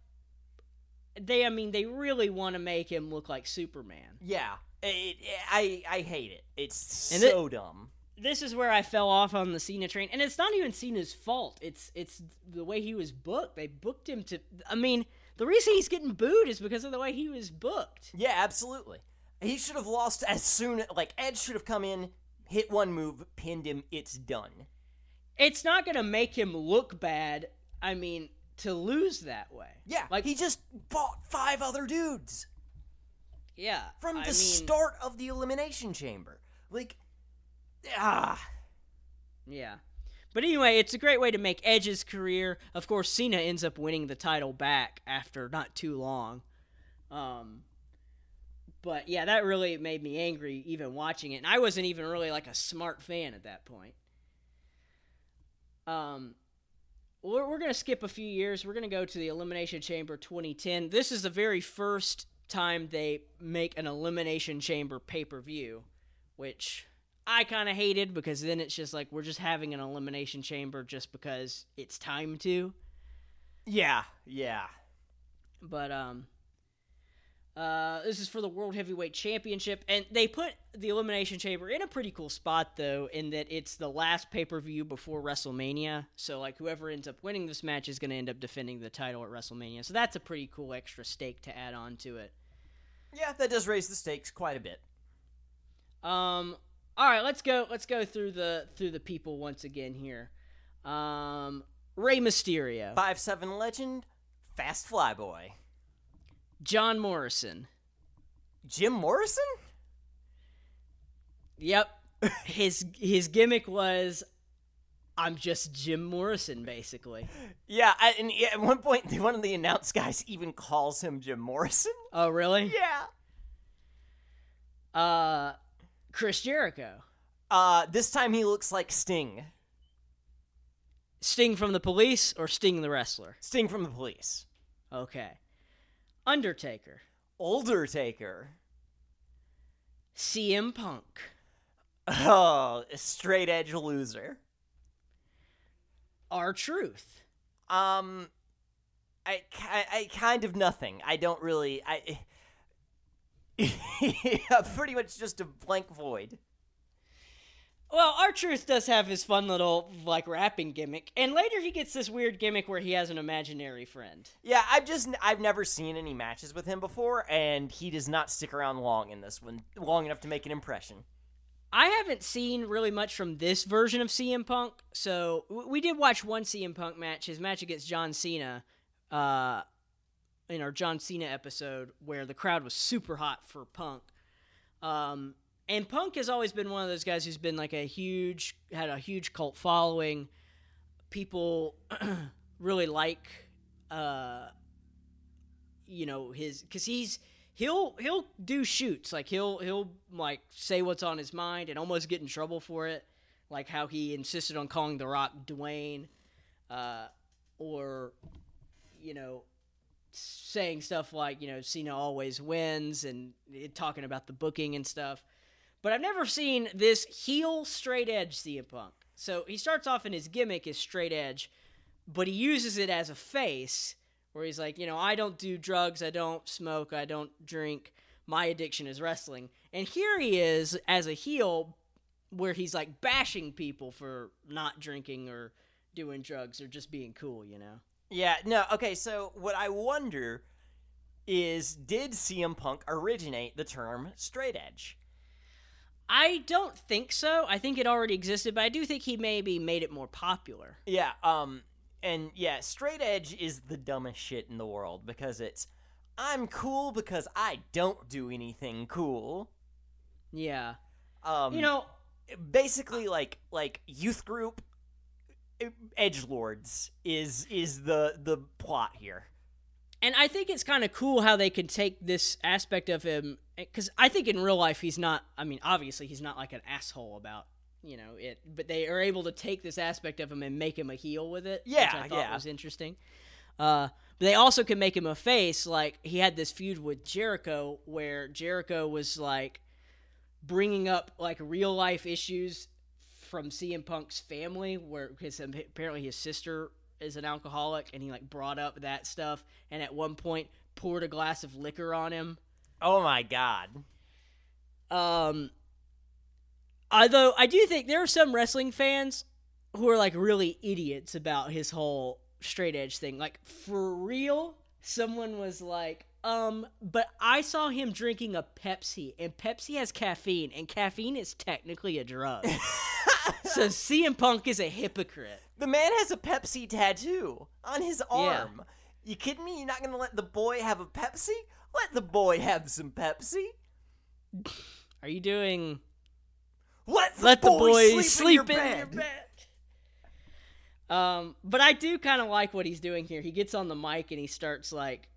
they, I mean, they really want to make him look like Superman. Yeah, it, it- I I hate it. It's And so dumb. this is where I fell off on the Cena train, and it's not even Cena's fault. It's it's the way he was booked. They booked him to. I mean, the reason he's getting booed is because of the way he was booked. Yeah, absolutely. He should have lost as soon. Like Edge should have come in, hit one move, pinned him. It's done. It's not gonna make him look bad. I mean, to lose that way. Yeah, like he just bought five other dudes yeah from the I mean, start of the elimination chamber. Like, ah, Yeah. But anyway, it's a great way to make Edge's career. Of course, Cena ends up winning the title back after not too long. Um, but yeah, that really made me angry even watching it. And I wasn't even really like a smart fan at that point. Um, we're, we're going to skip a few years. We're going to go to the Elimination Chamber 2010. This is the very first time they make an Elimination Chamber pay per view, which I kind of hated because then it's just like we're just having an Elimination Chamber just because it's time to. yeah, yeah. But um uh this is for the World Heavyweight Championship and they put the Elimination Chamber in a pretty cool spot though in that it's the last pay-per-view before WrestleMania. So like whoever ends up winning this match is going to end up defending the title at WrestleMania. So that's a pretty cool extra stake to add on to it. Yeah, that does raise the stakes quite a bit. Um. All right, let's go. Let's go through the through the people once again here. Um. Rey Mysterio, Five seven legend, fast flyboy. John Morrison. Jim Morrison? Yep. his his gimmick was, I'm just Jim Morrison, basically. Yeah, I, and at one point, one of the announce guys even calls him Jim Morrison. Oh, really? Yeah. Uh, Chris Jericho, Uh, this time he looks like Sting. Sting from the Police or Sting the wrestler? Sting from the police. Okay. Undertaker, Older Taker. CM Punk, Oh, straight edge loser. R Truth, Um, I, I, I kind of nothing. I don't really. I. yeah, pretty much just a blank void. Well, R Truth does have his fun little like rapping gimmick, and later he gets this weird gimmick where he has an imaginary friend. Yeah, I've just I've never seen any matches with him before, and he does not stick around long in this one, long enough to make an impression. I haven't seen really much from this version of CM Punk, so we did watch one CM Punk match, his match against John Cena, uh, in our John Cena episode, where the crowd was super hot for Punk. Um, and Punk has always been one of those guys who's been like a huge, had a huge cult following. People really like, uh, you know, his because he's he'll he'll do shoots like he'll he'll like say what's on his mind and almost get in trouble for it, like how he insisted on calling The Rock Dwayne, uh, or you know saying stuff like you know Cena always wins and it- talking about the booking and stuff. But I've never seen this heel straight edge CM Punk. So he starts off in his gimmick is straight edge, but he uses it as a face where he's like, you know, I don't do drugs, I don't smoke, I don't drink. My addiction is wrestling. And here he is as a heel where he's like bashing people for not drinking or doing drugs or just being cool, you know. Yeah, no, okay, so what I wonder is did CM Punk originate the term straight edge? I don't think so. I think it already existed, but I do think he maybe made it more popular. Yeah, um and yeah, straight edge is the dumbest shit in the world because it's I'm cool because I don't do anything cool. Yeah. Um You know, basically like like youth group edge lords is is the the plot here. And I think it's kind of cool how they can take this aspect of him because I think in real life he's not. I mean, obviously he's not like an asshole about you know it, but they are able to take this aspect of him and make him a heel with it. which Yeah, I thought yeah. was interesting. Uh, but they also can make him a face. Like he had this feud with Jericho, where Jericho was like bringing up like real life issues from CM Punk's family, where because apparently his sister is an alcoholic, and he like brought up that stuff, and at one point poured a glass of liquor on him. Oh my god. Um, although I do think there are some wrestling fans who are like really idiots about his whole straight edge thing. Like for real, someone was like, um, but I saw him drinking a Pepsi, and Pepsi has caffeine, and caffeine is technically a drug. so CM Punk is a hypocrite. The man has a Pepsi tattoo on his arm. You kidding me? You're not gonna let the boy have a Pepsi? Let the boy have some Pepsi. Are you doing? Let the Let the boy, boy sleep, sleep in, in your your bed. bed. Um, but I do kind of like what he's doing here. He gets on the mic and he starts like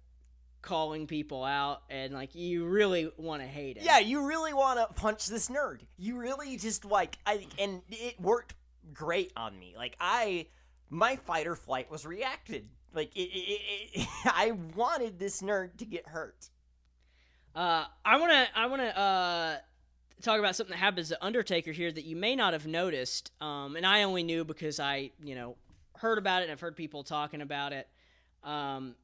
calling people out, and like you really want to hate him. Yeah, you really want to punch this nerd. You really just like I and it worked great on me. Like I, my fight or flight was reacted. Like it, it, it, I wanted this nerd to get hurt. Uh, I wanna I wanna uh talk about something that happens to Undertaker here that you may not have noticed. Um, and I only knew because I you know heard about it and I've heard people talking about it. Um,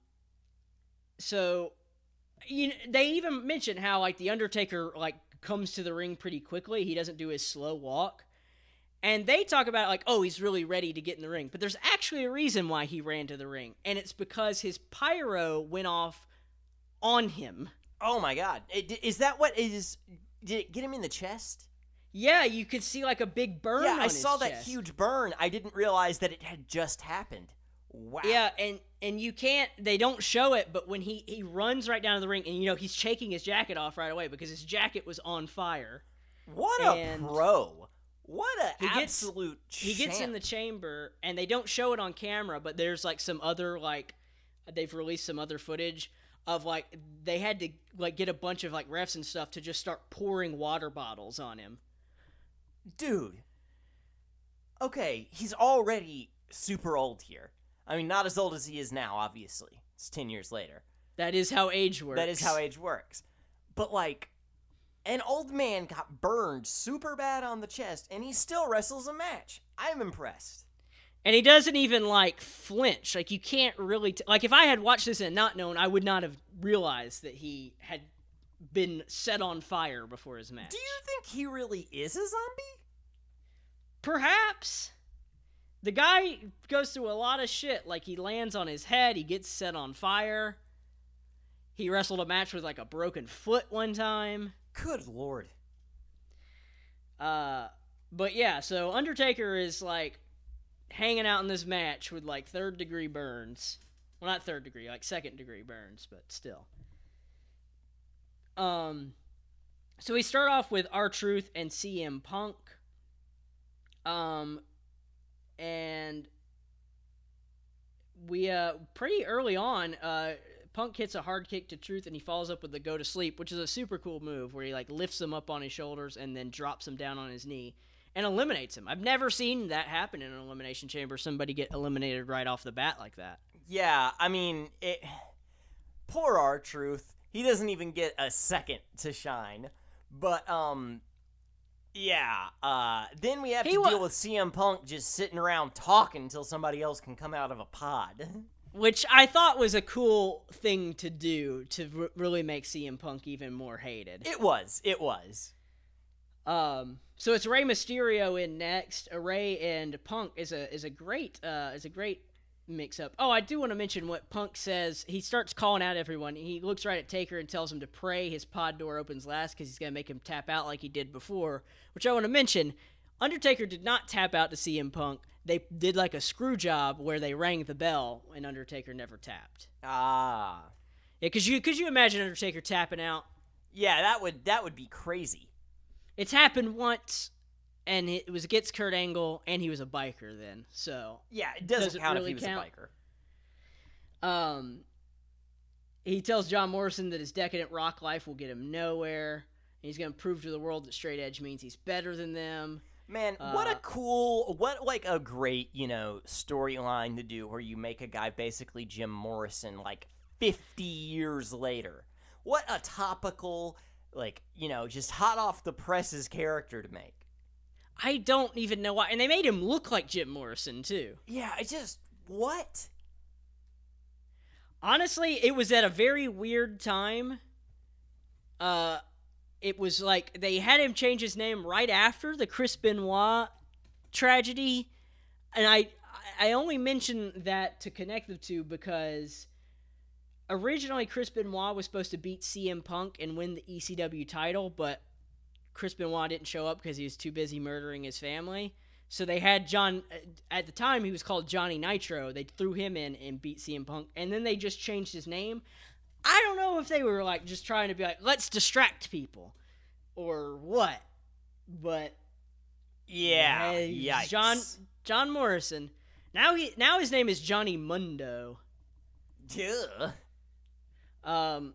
so you know, they even mentioned how like the Undertaker like comes to the ring pretty quickly. He doesn't do his slow walk. And they talk about like, oh, he's really ready to get in the ring. But there's actually a reason why he ran to the ring, and it's because his pyro went off on him. Oh my god, It- is that what is? Did it get him in the chest? Yeah, you could see like a big burn. yeah, I saw that chest. huge burn. I didn't realize that it had just happened. Wow. Yeah, and and you can't. They don't show it, but when he he runs right down to the ring, and you know he's shaking his jacket off right away because his jacket was on fire. What a pro. What a He gets- absolute He gets in the chamber, and they don't show it on camera, but there's like some other like they've released some other footage of like they had to like get a bunch of like refs and stuff to just start pouring water bottles on him. Dude. Okay, he's already super old here. I mean, not as old as he is now, obviously. It's 10 years later. That is how age works. That is how age works. But, like, an old man got burned super bad on the chest, and he still wrestles a match. I'm impressed. And he doesn't even like flinch. Like you can't really t- like if I had watched this and not known, I would not have realized that he had been set on fire before his match. Do you think he really is a zombie? Perhaps. The guy goes through a lot of shit. Like he lands on his head, he gets set on fire. He wrestled a match with like a broken foot one time. Good lord. Uh but yeah, so Undertaker is like hanging out in this match with like third degree burns. Well, not third degree, like second degree burns, but still. Um so we start off with R Truth and CM Punk. Um and we uh pretty early on uh Punk hits a hard kick to Truth and he follows up with the go to sleep, which is a super cool move where he like lifts him up on his shoulders and then drops him down on his knee and eliminates him. I've never seen that happen in an elimination chamber. Somebody get eliminated right off the bat like that. Yeah, I mean, it. Poor R Truth. He doesn't even get a second to shine. But um, yeah. Uh, then we have He to wa- deal with CM Punk just sitting around talking until somebody else can come out of a pod. Which I thought was a cool thing to do to r- really make CM Punk even more hated. It was. It was. Um, so it's Rey Mysterio in next. Uh, Rey and Punk is a is a great uh is a great mix up. Oh, I do want to mention what Punk says. He starts calling out everyone. He looks right at Taker and tells him to pray his pod door opens last because he's gonna make him tap out like he did before. Which I want to mention. Undertaker did not tap out to CM Punk. They did like a screw job where they rang the bell and Undertaker never tapped. Ah. Yeah, cause you could you imagine Undertaker tapping out? Yeah, that would that would be crazy. It's happened once, and it was against Kurt Angle, and he was a biker then. So, Yeah, it doesn't Does it count really if he was count? a biker. um, he tells John Morrison that his decadent rock life will get him nowhere. He's going to prove to the world that straight edge means he's better than them. Man, what a Uh, cool, what like a great, you know, storyline to do where you make a guy basically Jim Morrison like 50 years later. What a topical, like, you know, just hot off the presses character to make. I don't even know why. And they made him look like Jim Morrison, too. Yeah, I just, what? Honestly, it was at a very weird time. Uh, it was like they had him change his name right after the Chris Benoit tragedy, and I I only mention that to connect the two because originally Chris Benoit was supposed to beat CM Punk and win the ECW title, but Chris Benoit didn't show up because he was too busy murdering his family. So they had John uh, at the time he was called Johnny Nitro. They threw him in and beat CM Punk, and then they just changed his name. I don't know if they were like just trying to be like, let's distract people, or what. But Yeah, yikes. John John Morrison. Now he now his name is Johnny Mundo. Ugh. Um,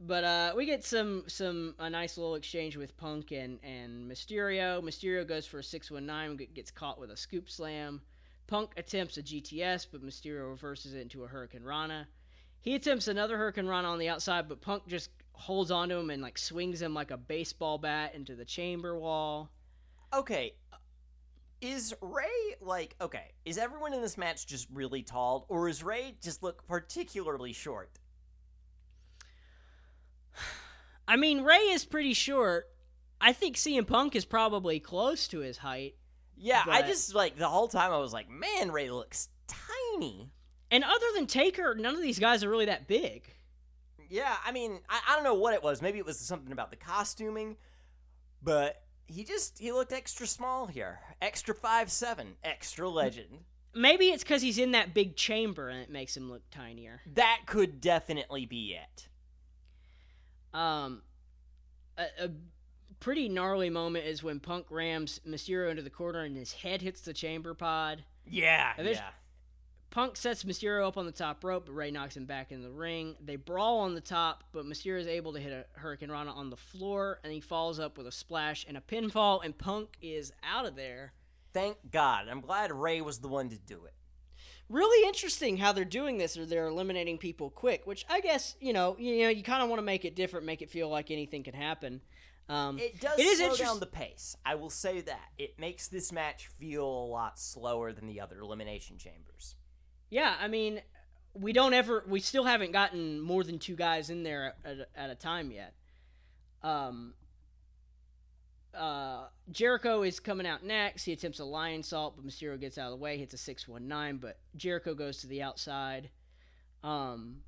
but uh, we get some some a nice little exchange with Punk and and Mysterio. Mysterio goes for a six one nine, gets caught with a scoop slam. Punk attempts a GTS, but Mysterio reverses it into a Hurricanrana. He attempts another Hurricanrana on the outside, but Punk just holds onto him and like swings him like a baseball bat into the chamber wall. Okay. Is Rey like okay? Is everyone in this match just really tall, or is Rey just look particularly short? I mean, Rey is pretty short. I think CM Punk is probably close to his height. Yeah, I just like the whole time I was like, man, Rey looks tiny. And other than Taker, none of these guys are really that big. Yeah, I mean, I, I don't know what it was. Maybe it was something about the costuming, but he just he looked extra small here. Extra five seven. Extra legend. Maybe it's because he's in that big chamber and it makes him look tinier. That could definitely be it. Um, a, a pretty gnarly moment is when Punk rams Mysterio into the corner and his head hits the chamber pod. Yeah, yeah. Punk sets Mysterio up on the top rope, but Rey knocks him back in the ring. They brawl on the top, but Mysterio is able to hit a Hurricanrana on the floor, and he follows up with a splash and a pinfall, and Punk is out of there. Thank God. I'm glad Rey was the one to do it. Really interesting how they're doing this, or they're eliminating people quick. Which I guess you know, you know, you kind of want to make it different, make it feel like anything can happen. Um, It does It is slow interest- down the pace. I will say that. It makes this match feel a lot slower than the other elimination chambers. Yeah, I mean, we don't ever, we still haven't gotten more than two guys in there at, at, a time yet. Um, uh, Jericho is coming out next. He attempts a Lionsault, but Mysterio gets out of the way, hits a 619, but Jericho goes to the outside. Um,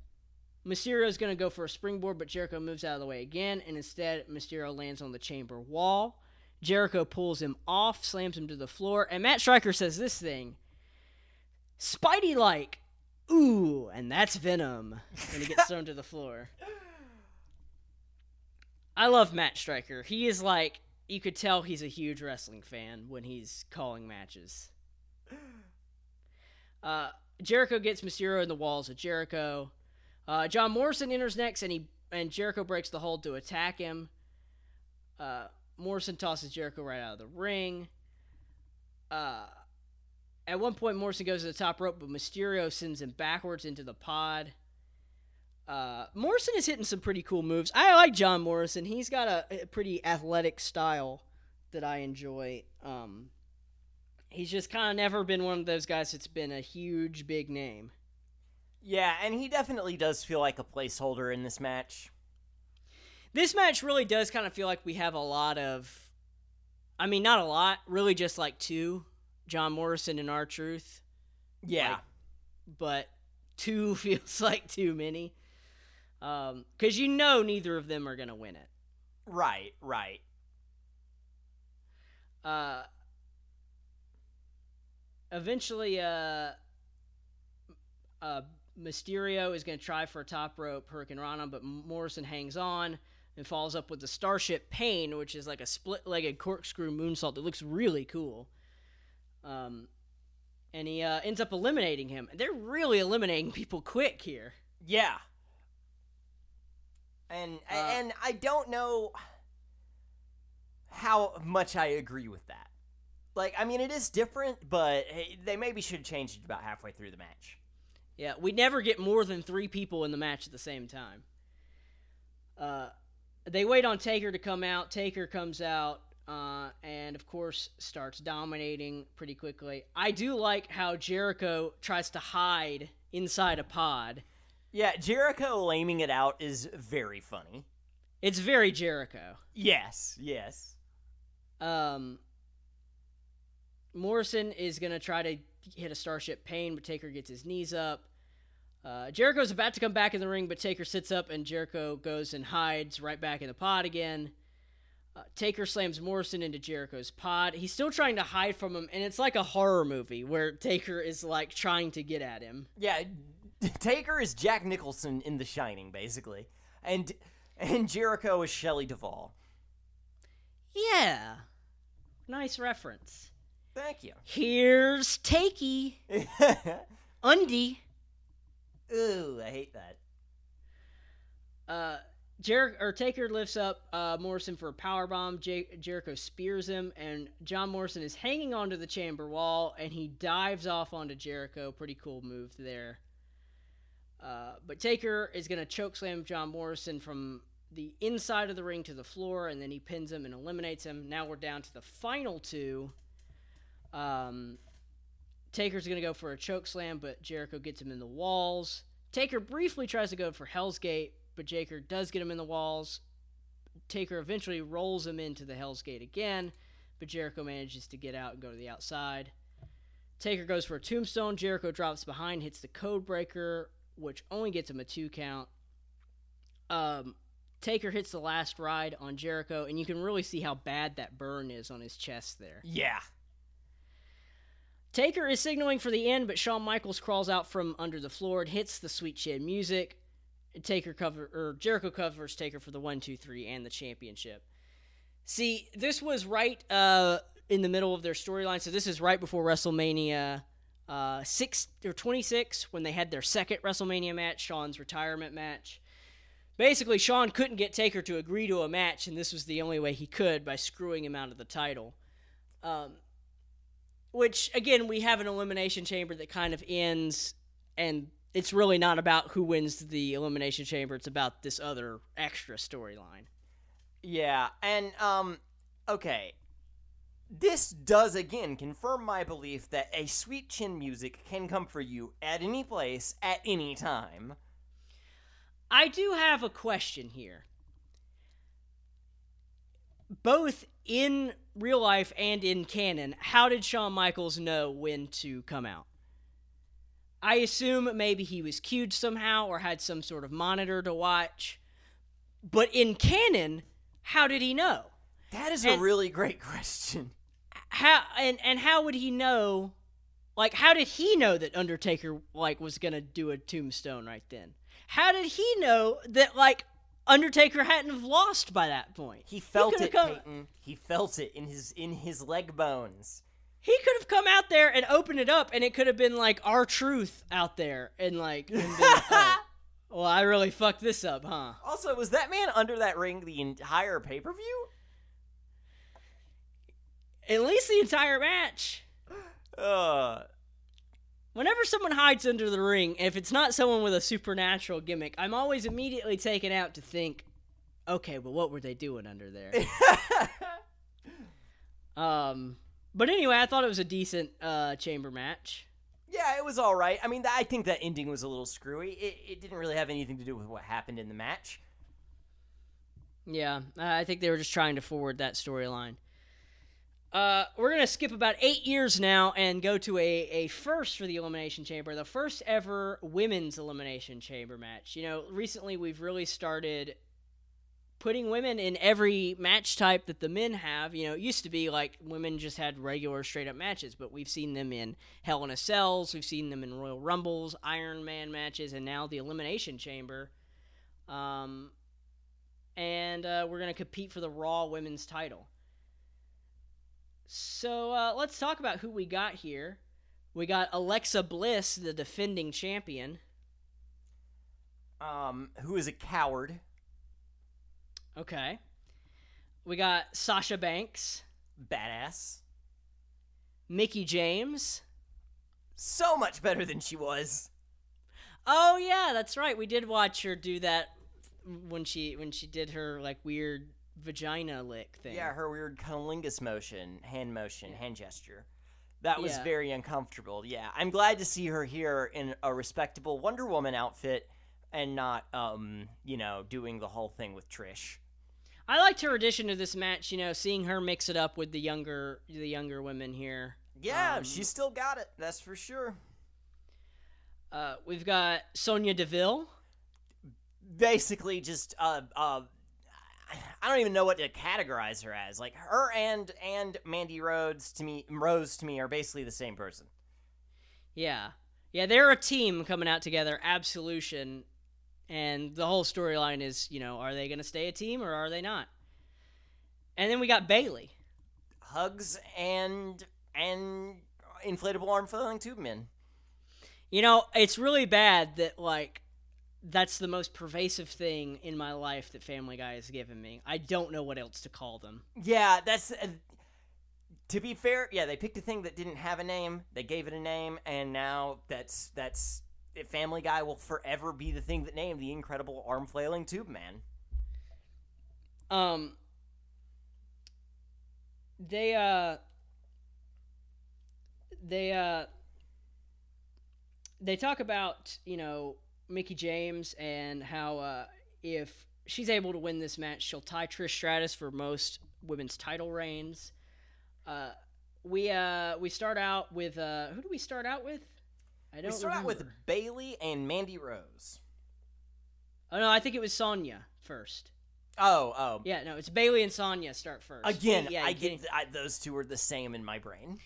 is going to go for a springboard, but Jericho moves out of the way again, and instead, Mysterio lands on the chamber wall. Jericho pulls him off, slams him to the floor, and Matt Striker says this thing. Spidey like, ooh, and that's Venom. And he gets thrown to the floor. I love Matt Striker. He is like, you could tell he's a huge wrestling fan when he's calling matches. Uh, Jericho gets Mysterio in the walls of Jericho. Uh, John Morrison enters next, and he and Jericho breaks the hold to attack him. Uh, Morrison tosses Jericho right out of the ring. Uh, at one point, Morrison goes to the top rope, but Mysterio sends him backwards into the pod. Uh, Morrison is hitting some pretty cool moves. I like John Morrison. He's got a, a pretty athletic style that I enjoy. Um, he's just kind of never been one of those guys that's been a huge, big name. Yeah, and he definitely does feel like a placeholder in this match. This match really does kind of feel like we have a lot of. I mean, not a lot, really just like two John Morrison and R Truth. Yeah. Like, but two feels like too many. Um, because you know neither of them are gonna win it. right, right. Uh, eventually, uh, uh, Mysterio is gonna try for a top rope Hurricane but Morrison hangs on and follows up with the Starship Pain, which is like a split-legged corkscrew moonsault that looks really cool. Um, and he uh, ends up eliminating him. They're really eliminating people quick here. Yeah. And Uh, and I don't know how much I agree with that. Like, I mean, it is different, but they maybe should have changed it about halfway through the match. Yeah, we never get more than three people in the match at the same time. Uh, they wait on Taker to come out. Taker comes out, uh, and of course starts dominating pretty quickly. I do like how Jericho tries to hide inside a pod. Yeah, Jericho laming it out is very funny. It's very Jericho. Yes, yes. Um, Morrison is gonna try to hit a Starship Pain, but Taker gets his knees up. Uh, Jericho's about to come back in the ring, but Taker sits up and Jericho goes and hides right back in the pod again. Uh, Taker slams Morrison into Jericho's pod. He's still trying to hide from him, and it's like a horror movie where Taker is like trying to get at him. Yeah, Taker is Jack Nicholson in The Shining, basically, and and Jericho is Shelley Duvall. Yeah, nice reference. Thank you. Here's Takey Undy. Ooh, I hate that. Uh, Jer- or Taker lifts up uh, Morrison for a power bomb. Jer- Jericho spears him, and John Morrison is hanging onto the chamber wall, and he dives off onto Jericho. Pretty cool move there. Uh, but Taker is going to choke slam John Morrison from the inside of the ring to the floor, and then he pins him and eliminates him. Now we're down to the final two. Um, Taker's going to go for a choke slam, but Jericho gets him in the walls. Taker briefly tries to go for Hell's Gate, but Taker does get him in the walls. Taker eventually rolls him into the Hell's Gate again, but Jericho manages to get out and go to the outside. Taker goes for a tombstone. Jericho drops behind, hits the code breaker, which only gets him a two count. Um, Taker hits the last ride on Jericho, and you can really see how bad that burn is on his chest there. Yeah. Taker is signaling for the end, but Shawn Michaels crawls out from under the floor and hits the sweet chin music. Taker cover or Jericho covers Taker for the one, two, three, and the championship. See, this was right uh, in the middle of their storyline. So this is right before WrestleMania uh, six or twenty six when they had their second WrestleMania match, Shawn's retirement match. Basically, Shawn couldn't get Taker to agree to a match, and this was the only way he could by screwing him out of the title. Um, which again, we have an elimination chamber that kind of ends, and it's really not about who wins the elimination chamber. It's about this other extra storyline. Yeah, and um okay. This does again confirm my belief that a sweet chin music can come for you at any place at any time. I do have a question here. Both in real life and in canon, how did Shawn Michaels know when to come out? I assume maybe he was cued somehow or had some sort of monitor to watch. But in canon, how did he know? That is a really great question. How and and how would he know? Like, how did he know that Undertaker like was gonna do a tombstone right then? How did he know that like Undertaker hadn't have lost by that point? He felt could've it, come- Peyton. He felt it in his in his leg bones. He could have come out there and opened it up, and it could have been like R Truth out there, and like, and been, oh, well, I really fucked this up, huh? Also, was that man under that ring the entire pay per view? At least the entire match. Uh, Whenever someone hides under the ring, if it's not someone with a supernatural gimmick, I'm always immediately taken out to think, okay, well, what were they doing under there? um, but anyway, I thought it was a decent uh, chamber match. yeah, it was all right. I mean, I think that ending was a little screwy. It, it didn't really have anything to do with what happened in the match. Yeah, I think they were just trying to forward that storyline. Uh, we're gonna skip about eight years now and go to a, a first for the Elimination Chamber, the first ever women's Elimination Chamber match. You know, recently we've really started putting women in every match type that the men have. You know, it used to be like women just had regular straight up matches, but we've seen them in Hell in a Cells, we've seen them in Royal Rumbles, Iron Man matches, and now the Elimination Chamber. Um, and uh, we're going to compete for the Raw Women's title. So uh, let's talk about who we got here. We got Alexa Bliss, the defending champion. Um, who is a coward? Okay. We got Sasha Banks, Badass. Mickie James. So much better than she was. Oh yeah, that's right. We did watch her do that when she when she did her like weird vagina lick thing. Yeah, her weird cunnilingus motion, hand motion, hand gesture. That was Yeah. very uncomfortable. Yeah, I'm glad to see her here in a respectable Wonder Woman outfit and not, um, you know, doing the whole thing with Trish. I liked her addition to this match. You know, seeing her mix it up with the younger the younger women here. Yeah, Um, she's still got it. That's for sure. Uh, we've got Sonya Deville. Basically, just uh, uh, I don't even know what to categorize her as. Like her and and Mandy Rhodes to me, Rose to me are basically the same person. Yeah. Yeah, they're a team coming out together, Absolution. And the whole storyline is, you know, are they going to stay a team or are they not? And then we got Bayley. Hugs and and inflatable arm flailing tube men. You know, it's really bad that, like, that's the most pervasive thing in my life that Family Guy has given me. I don't know what else to call them. Yeah, that's. Uh, to be fair, yeah, they picked a thing that didn't have a name. They gave it a name, and now that's that's. Family Guy will forever be the thing that named the incredible arm flailing tube man. Um, they uh, they uh, they talk about you know Mickie James and how uh, if she's able to win this match, she'll tie Trish Stratus for most women's title reigns. Uh, we uh we start out with uh who do we start out with? I don't We start out with. Bayley and Mandy Rose. Oh no, I think it was Sonya first. Oh, oh. Yeah, no, it's Bayley and Sonya start first. Again, yeah, I get th- I, those two are the same in my brain.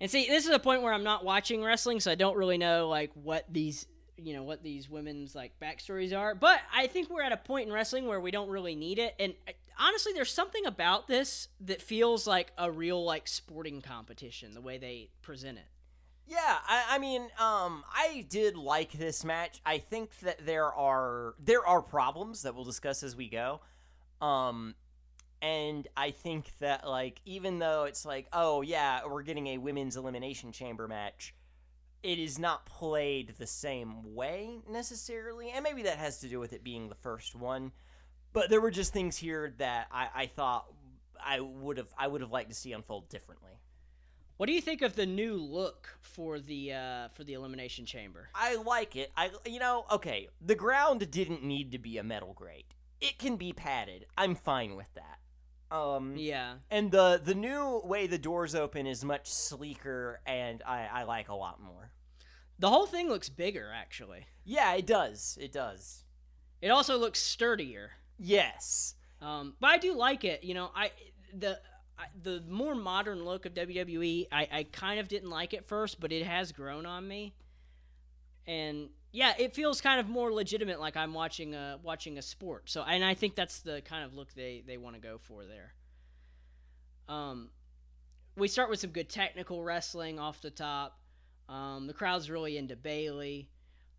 And see, this is a point where I'm not watching wrestling, so I don't really know like what these you know what these women's like backstories are. But I think we're at a point in wrestling where we don't really need it. And uh, honestly, there's something about this that feels like a real like sporting competition the way they present it. Yeah, I, I mean, um, I did like this match. I think that there are there are problems that we'll discuss as we go. Um, and I think that like even though it's like, oh yeah, we're getting a women's elimination chamber match, it is not played the same way necessarily, and maybe that has to do with it being the first one. But there were just things here that I, I thought I would have I would have liked to see unfold differently. What do you think of the new look for the uh, for the elimination chamber? I like it. I you know, okay, the ground didn't need to be a metal grate. It can be padded. I'm fine with that. Um Yeah, and the the new way the doors open is much sleeker and I I like a lot more. the whole thing looks bigger actually. Yeah, it does. It does. It also looks sturdier. Yes. Um, but I do like it. You know, I the I, the more modern look of WWE, I, I kind of didn't like it first, but it has grown on me. And yeah, it feels kind of more legitimate, like I'm watching a watching a sport. So, and I think that's the kind of look they they want to go for there. Um, we start with some good technical wrestling off the top. Um, the crowd's really into Bayley.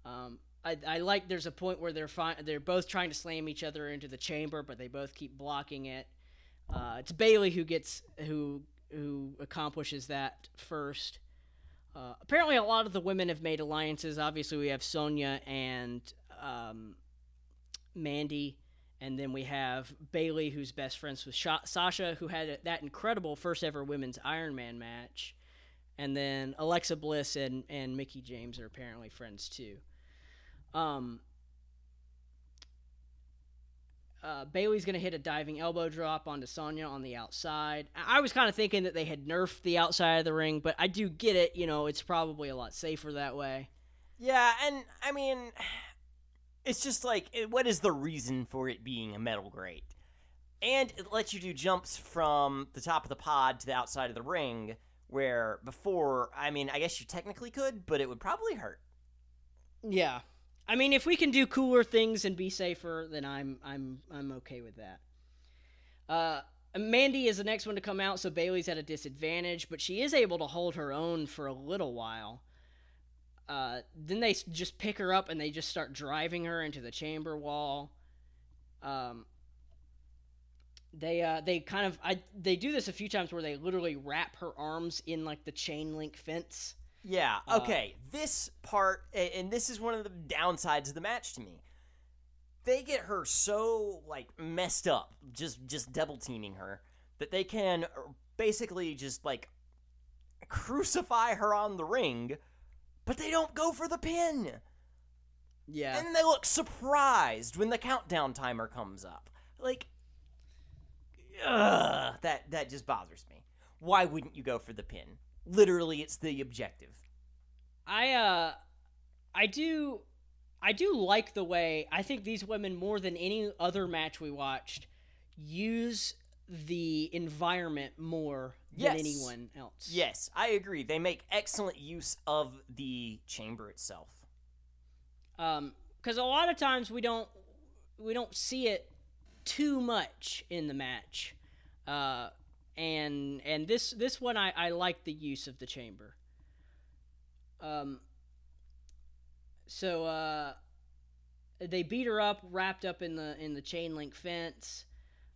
Um, I, I like there's a point where they're fi- they're both trying to slam each other into the chamber, but they both keep blocking it. Uh, it's Bayley who gets who who accomplishes that first. Uh, apparently, a lot of the women have made alliances. Obviously, we have Sonya and um, Mandy, and then we have Bayley, who's best friends with Sha- Sasha, who had that incredible first ever women's Iron Man match. And then Alexa Bliss and, and Mickie James are apparently friends too. Um, uh, Bayley's going to hit a diving elbow drop onto Sonya on the outside. I I was kind of thinking that they had nerfed the outside of the ring, but I do get it. You know, it's probably a lot safer that way. Yeah, and I mean it's just like what is the reason for it being a metal grate? And it lets you do jumps from the top of the pod to the outside of the ring where before, I mean, I guess you technically could, but it would probably hurt. Yeah. I mean, if we can do cooler things and be safer, then I'm I'm I'm okay with that. Uh, Mandy is the next one to come out, so Bayley's at a disadvantage, but she is able to hold her own for a little while. Uh, then they just pick her up and they just start driving her into the chamber wall. Um, they uh, they kind of I they do this a few times where they literally wrap her arms in like the chain link fence. Yeah, Uh, okay. this part, and this is one of the downsides of the match to me. They get her so like messed up, just just double teaming her, that they can uh, basically just like crucify her on the ring, but they don't go for the pin, Yeah. and they look surprised when the countdown timer comes up. Like, ugh, that that just bothers me. Why wouldn't you go for the pin? Literally, it's the objective. I uh I do I do like the way I think these women more than any other match we watched use the environment more Yes. than anyone else. Yes, I agree. They make excellent use of the chamber itself. Um cuz a lot of times we don't we don't see it too much in the match. Uh and and this this one I I like the use of the chamber. Um so uh they beat her up wrapped up in the in the chain link fence.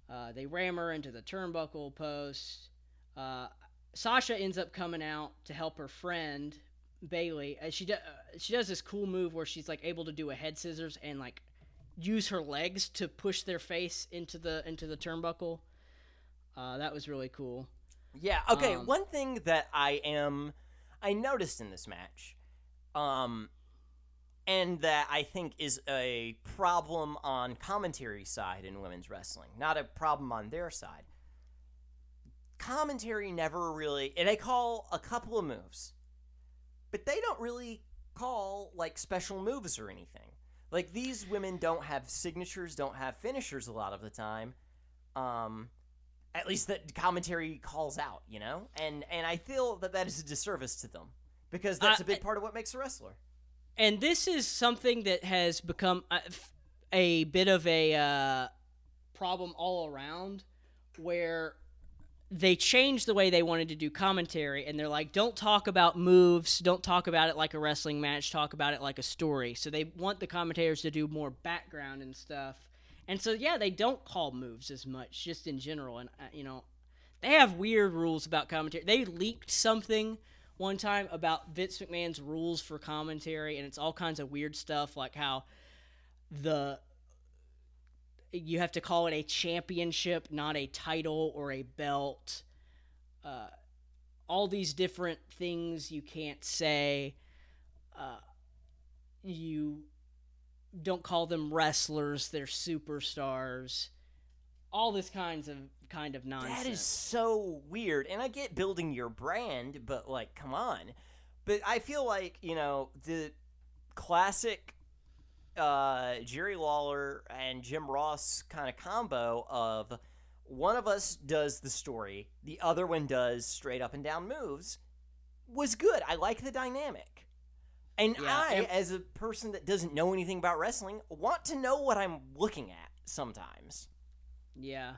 Uh, they ram her into the turnbuckle post. Uh, Sasha ends up coming out to help her friend Bayley. Uh, she do, uh, she does this cool move where she's like able to do a head scissors and like use her legs to push their face into the into the turnbuckle. Uh, that was really cool. Yeah. Okay. Um, one thing that I am, I noticed in this match, um, and that I think is a problem on commentary side in women's wrestling, not a problem on their side. Commentary never really, and they call a couple of moves, but they don't really call like special moves or anything. Like these women don't have signatures, don't have finishers a lot of the time. Um, at least that commentary calls out, you know, and and I feel that that is a disservice to them because that's Uh, a big part of what makes a wrestler. and this is something that has become a, a bit of a uh, problem all around where they changed the way they wanted to do commentary and they're like don't talk about moves. Don't talk about it like a wrestling match. Talk about it like a story. So they want the commentators to do more background and stuff and so yeah they don't call moves as much just in general and uh, you know they have weird rules about commentary they leaked something one time about Vince McMahon's rules for commentary, and it's all kinds of weird stuff, like how the you have to call it a championship, not a title or a belt. Uh, all these different things you can't say. Uh, you don't call them wrestlers; they're superstars. All this kinds of kind of nonsense. That is so weird. And I get building your brand, but like, come on. But I feel like, you know, the classic uh, Jerry Lawler and Jim Ross kind of combo of one of us does the story, the other one does straight up and down moves was good. I like the dynamic. And Yeah, I, as a person that doesn't know anything about wrestling, want to know what I'm looking at sometimes. Yeah.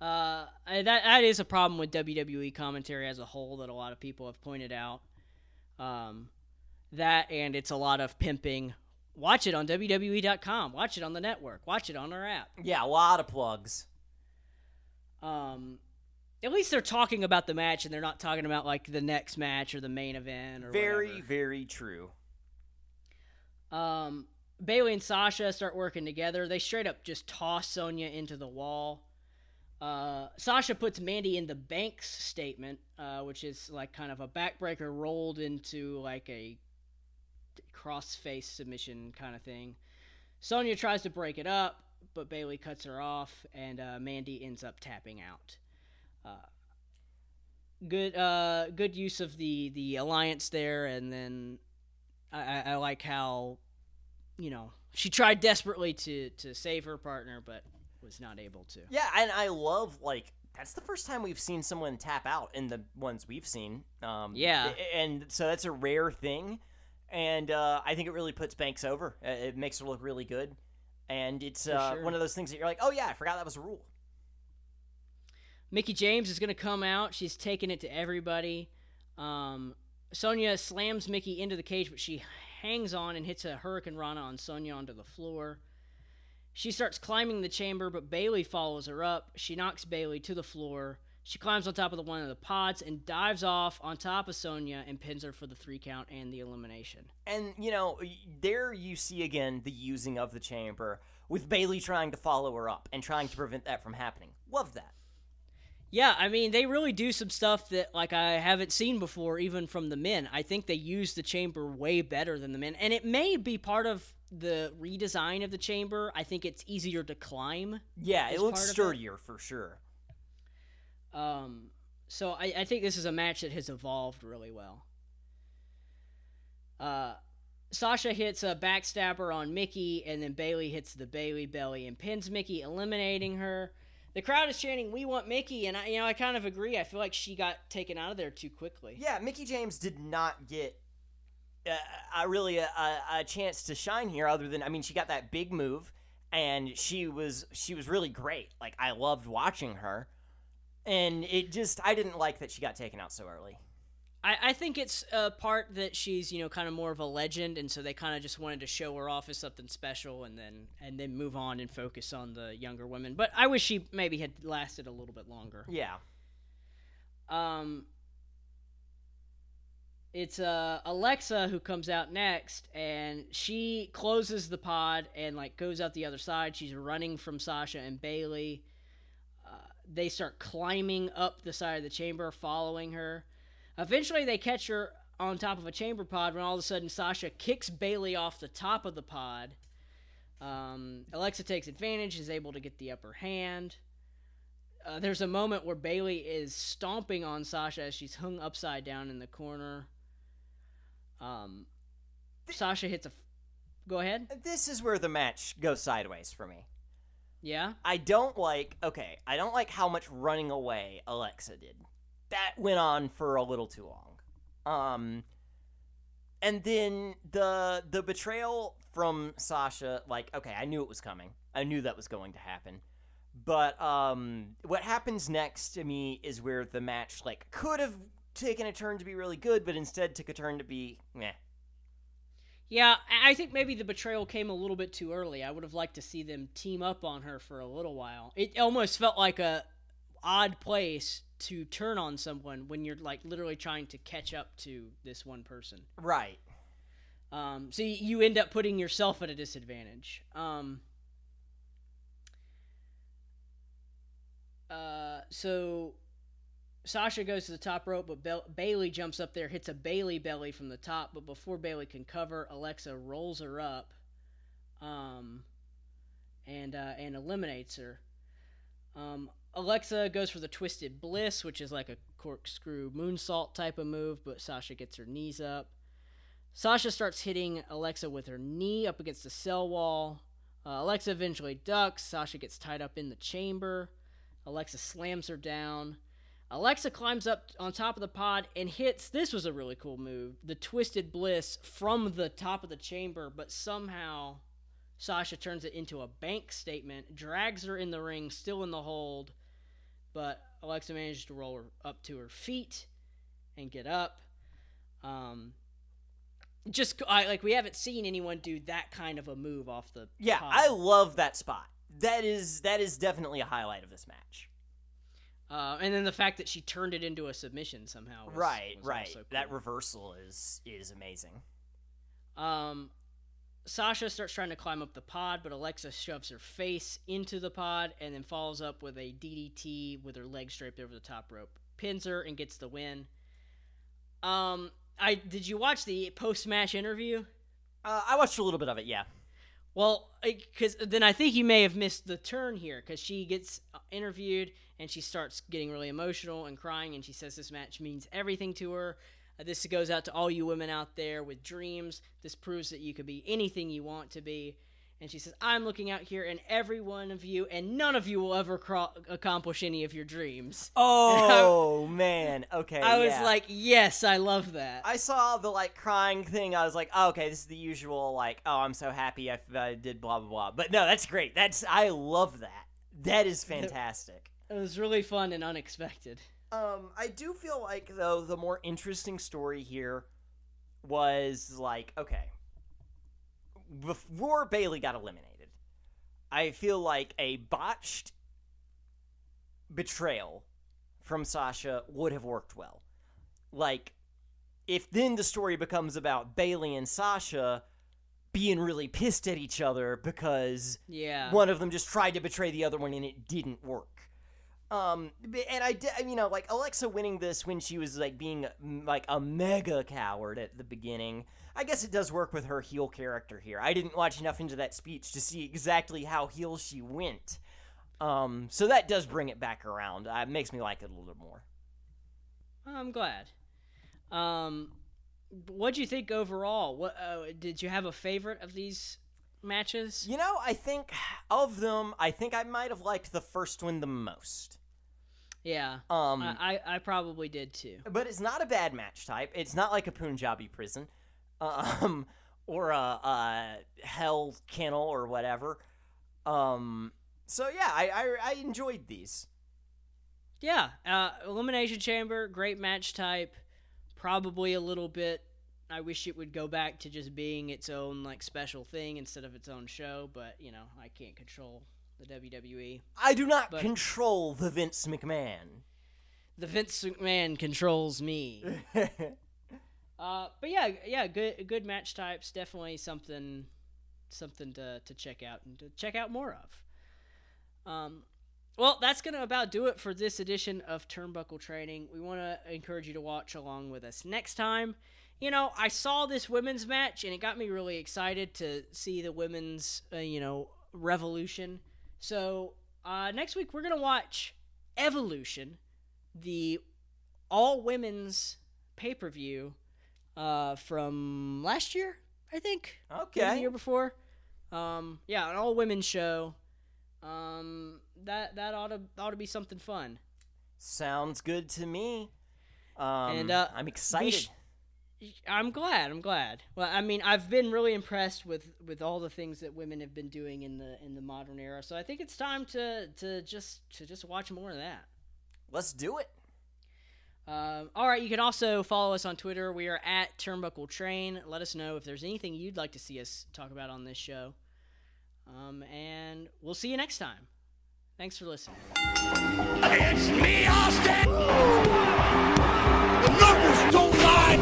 Uh, that that is a problem with WWE commentary as a whole that a lot of people have pointed out. Um, that and it's a lot of pimping. Watch it on WWE.com. Watch it on the network. Watch it on our app. Yeah, a lot of plugs. Um, at least they're talking about the match and they're not talking about like the next match or the main event or Very, whatever. very true. Um, Bayley and Sasha start working together. They straight up just toss Sonya into the wall. Uh, Sasha puts Mandy in the Banks statement, uh, which is like kind of a backbreaker rolled into like a cross-face submission kind of thing. Sonya tries to break it up, but Bayley cuts her off, and uh, Mandy ends up tapping out. Uh, good, uh, good use of the the alliance there, and then I, I, like how, you know, she tried desperately to to save her partner, but was not able to. Yeah, and I love like that's the first time we've seen someone tap out in the ones we've seen. Um, Yeah. and so that's a rare thing, and uh, I think it really puts Banks over. Uh, It makes her look really good, and it's uh, sure. one of those things that you're like, oh yeah, I forgot that was a rule. Mickie James is going to come out. She's taking it to everybody. Um, Sonya slams Mickie into the cage, but she hangs on and hits a Hurricanrana on Sonya onto the floor. She starts climbing the chamber, but Bayley follows her up. She knocks Bayley to the floor. She climbs on top of the one of the pods and dives off on top of Sonya and pins her for the three count and the elimination. And you know, there you see again the using of the chamber with Bayley trying to follow her up and trying to prevent that from happening. Love that. Yeah, I mean, they really do some stuff that like I haven't seen before, even from the men. I think they use the chamber way better than the men, and it may be part of the redesign of the chamber. I think it's easier to climb. Yeah, it looks of it. sturdier for sure. Um, so I, I think this is a match that has evolved really well. Uh, Sasha hits a backstabber on Mickie, and then Bayley hits the Bayley belly and pins Mickie, eliminating her. The crowd is chanting, "We want Mickie," and I, you know, I kind of agree. I feel like she got taken out of there too quickly. Yeah, Mickie James did not get uh, a really a, a, a chance to shine here. Other than, I mean, she got that big move, and she was she was really great. Like I loved watching her, and it just I didn't like that she got taken out so early. I, I think it's a part that she's you know kind of more of a legend, and so they kind of just wanted to show her off as something special, and then and then move on and focus on the younger women. But I wish she maybe had lasted a little bit longer. Yeah, Um, it's uh Alexa who comes out next, and she closes the pod and like goes out the other side. She's running from Sasha and Bayley. Uh, they start climbing up the side of the chamber, following her. Eventually, they catch her on top of a chamber pod when all of a sudden Sasha kicks Bayley off the top of the pod. Um, Alexa takes advantage, is able to get the upper hand. Uh, there's a moment where Bayley is stomping on Sasha as she's hung upside down in the corner. Um, Sasha hits a. go ahead. This is where the match goes sideways for me. Yeah. I don't like okay, I don't like how much running away Alexa did. That went on for a little too long. Um and then the the betrayal from Sasha, like, okay, I knew it was coming. I knew that was going to happen. But um what happens next to me is where the match like could have taken a turn to be really good, but instead took a turn to be meh. Yeah, I think maybe the betrayal came a little bit too early. I would have liked to see them team up on her for a little while. It almost felt like a odd place to turn on someone when you're like literally trying to catch up to this one person. Right. Um, so you end up putting yourself at a disadvantage. Um, uh, so Sasha goes to the top rope, but Bayley jumps up there, hits a Bayley belly from the top. But before Bayley can cover, Alexa rolls her up, um, and uh, and eliminates her. Um, Alexa goes for the twisted bliss, which is like a corkscrew moonsault type of move, but Sasha gets her knees up. Sasha starts hitting Alexa with her knee up against the cell wall. Uh, Alexa eventually ducks. Sasha gets tied up in the chamber. Alexa slams her down. Alexa climbs up on top of the pod and hits. This was a really cool move. The twisted bliss from the top of the chamber, but somehow Sasha turns it into a bank statement, drags her in the ring, still in the hold, but Alexa manages to roll her up to her feet and get up. Um, just I, like we haven't seen anyone do that kind of a move off the Yeah, pod. I love that spot. That is that is definitely a highlight of this match. uh, and then the fact that she turned it into a submission somehow. Was, right, was right. also That reversal is is amazing. Um, Sasha starts trying to climb up the pod, but Alexa shoves her face into the pod and then follows up with a DDT with her legs draped over the top rope, pins her and gets the win. Um, I did you watch the post match interview? Uh, I watched a little bit of it. Yeah. Well, because then I think you may have missed the turn here because she gets uh, interviewed and she starts getting really emotional and crying and she says this match means everything to her. Uh, this goes out to all you women out there with dreams. This proves that you could be anything you want to be. And she says, I'm looking out here and every one of you, and none of you will ever cro- accomplish any of your dreams. Oh man. Okay. I was yeah. like, yes, I love that. I saw the like crying thing. I was like, oh, okay, this is the usual like, oh, I'm so happy I, I did blah blah blah. But no, that's great. That's I love that. That is fantastic. it was really fun and unexpected. Um, I do feel like though the more interesting story here was like okay, before Bayley got eliminated, I feel like a botched betrayal from Sasha would have worked well. Like, if then the story becomes about Bayley and Sasha being really pissed at each other because Yeah. one of them just tried to betray the other one and it didn't work. Um, and I, did, you know, like Alexa winning this when she was like being like a mega coward at the beginning. I guess it does work with her heel character here. I didn't watch enough into that speech to see exactly how heel she went. Um, so that does bring it back around. Uh, it makes me like it a little more. I'm glad. Um, what do you think overall? What uh, did you have a favorite of these matches? You know, I think of them, I think I might have liked the first one the most. Yeah, Um, I, I probably did too. but it's not a bad match type. It's not like a Punjabi prison, um, or a, a hell kennel or whatever. Um, so yeah, I, I I enjoyed these. Yeah, uh, elimination chamber, great match type. Probably a little bit. I wish it would go back to just being its own like special thing instead of its own show. But you know, I can't control the WWE. I do not But- control the Vince McMahon. The Vince McMahon controls me. Uh, but yeah, yeah, good good match types. Definitely something something to to check out and to check out more of. Um, well, that's gonna about do it for this edition of Turnbuckle Training. We want to encourage you to watch along with us next time. You know, I saw this women's match and it got me really excited to see the women's, uh, you know, revolution. So uh, next week we're gonna watch Evolution, the all women's pay per view uh, from last year, I think. Okay. The year before. Um, yeah, an all women show. Um, that that ought to ought to be something fun. Sounds good to me. Um, And, uh, I'm excited. Sh- I'm glad. I'm glad. Well, I mean, I've been really impressed with with all the things that women have been doing in the in the modern era. So I think it's time to to just to just watch more of that. Let's do it. Um, all right, you can also follow us on Twitter. We are at Turnbuckle Train. Let us know if there's anything you'd like to see us talk about on this show. Um, and we'll see you next time. Thanks for listening. It's me, Austin! The numbers don't lie,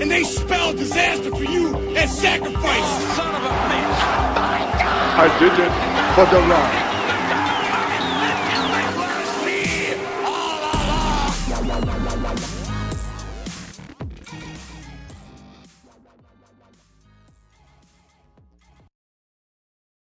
and they spell disaster for you and sacrifice. Son of a bitch! I did it for the ride.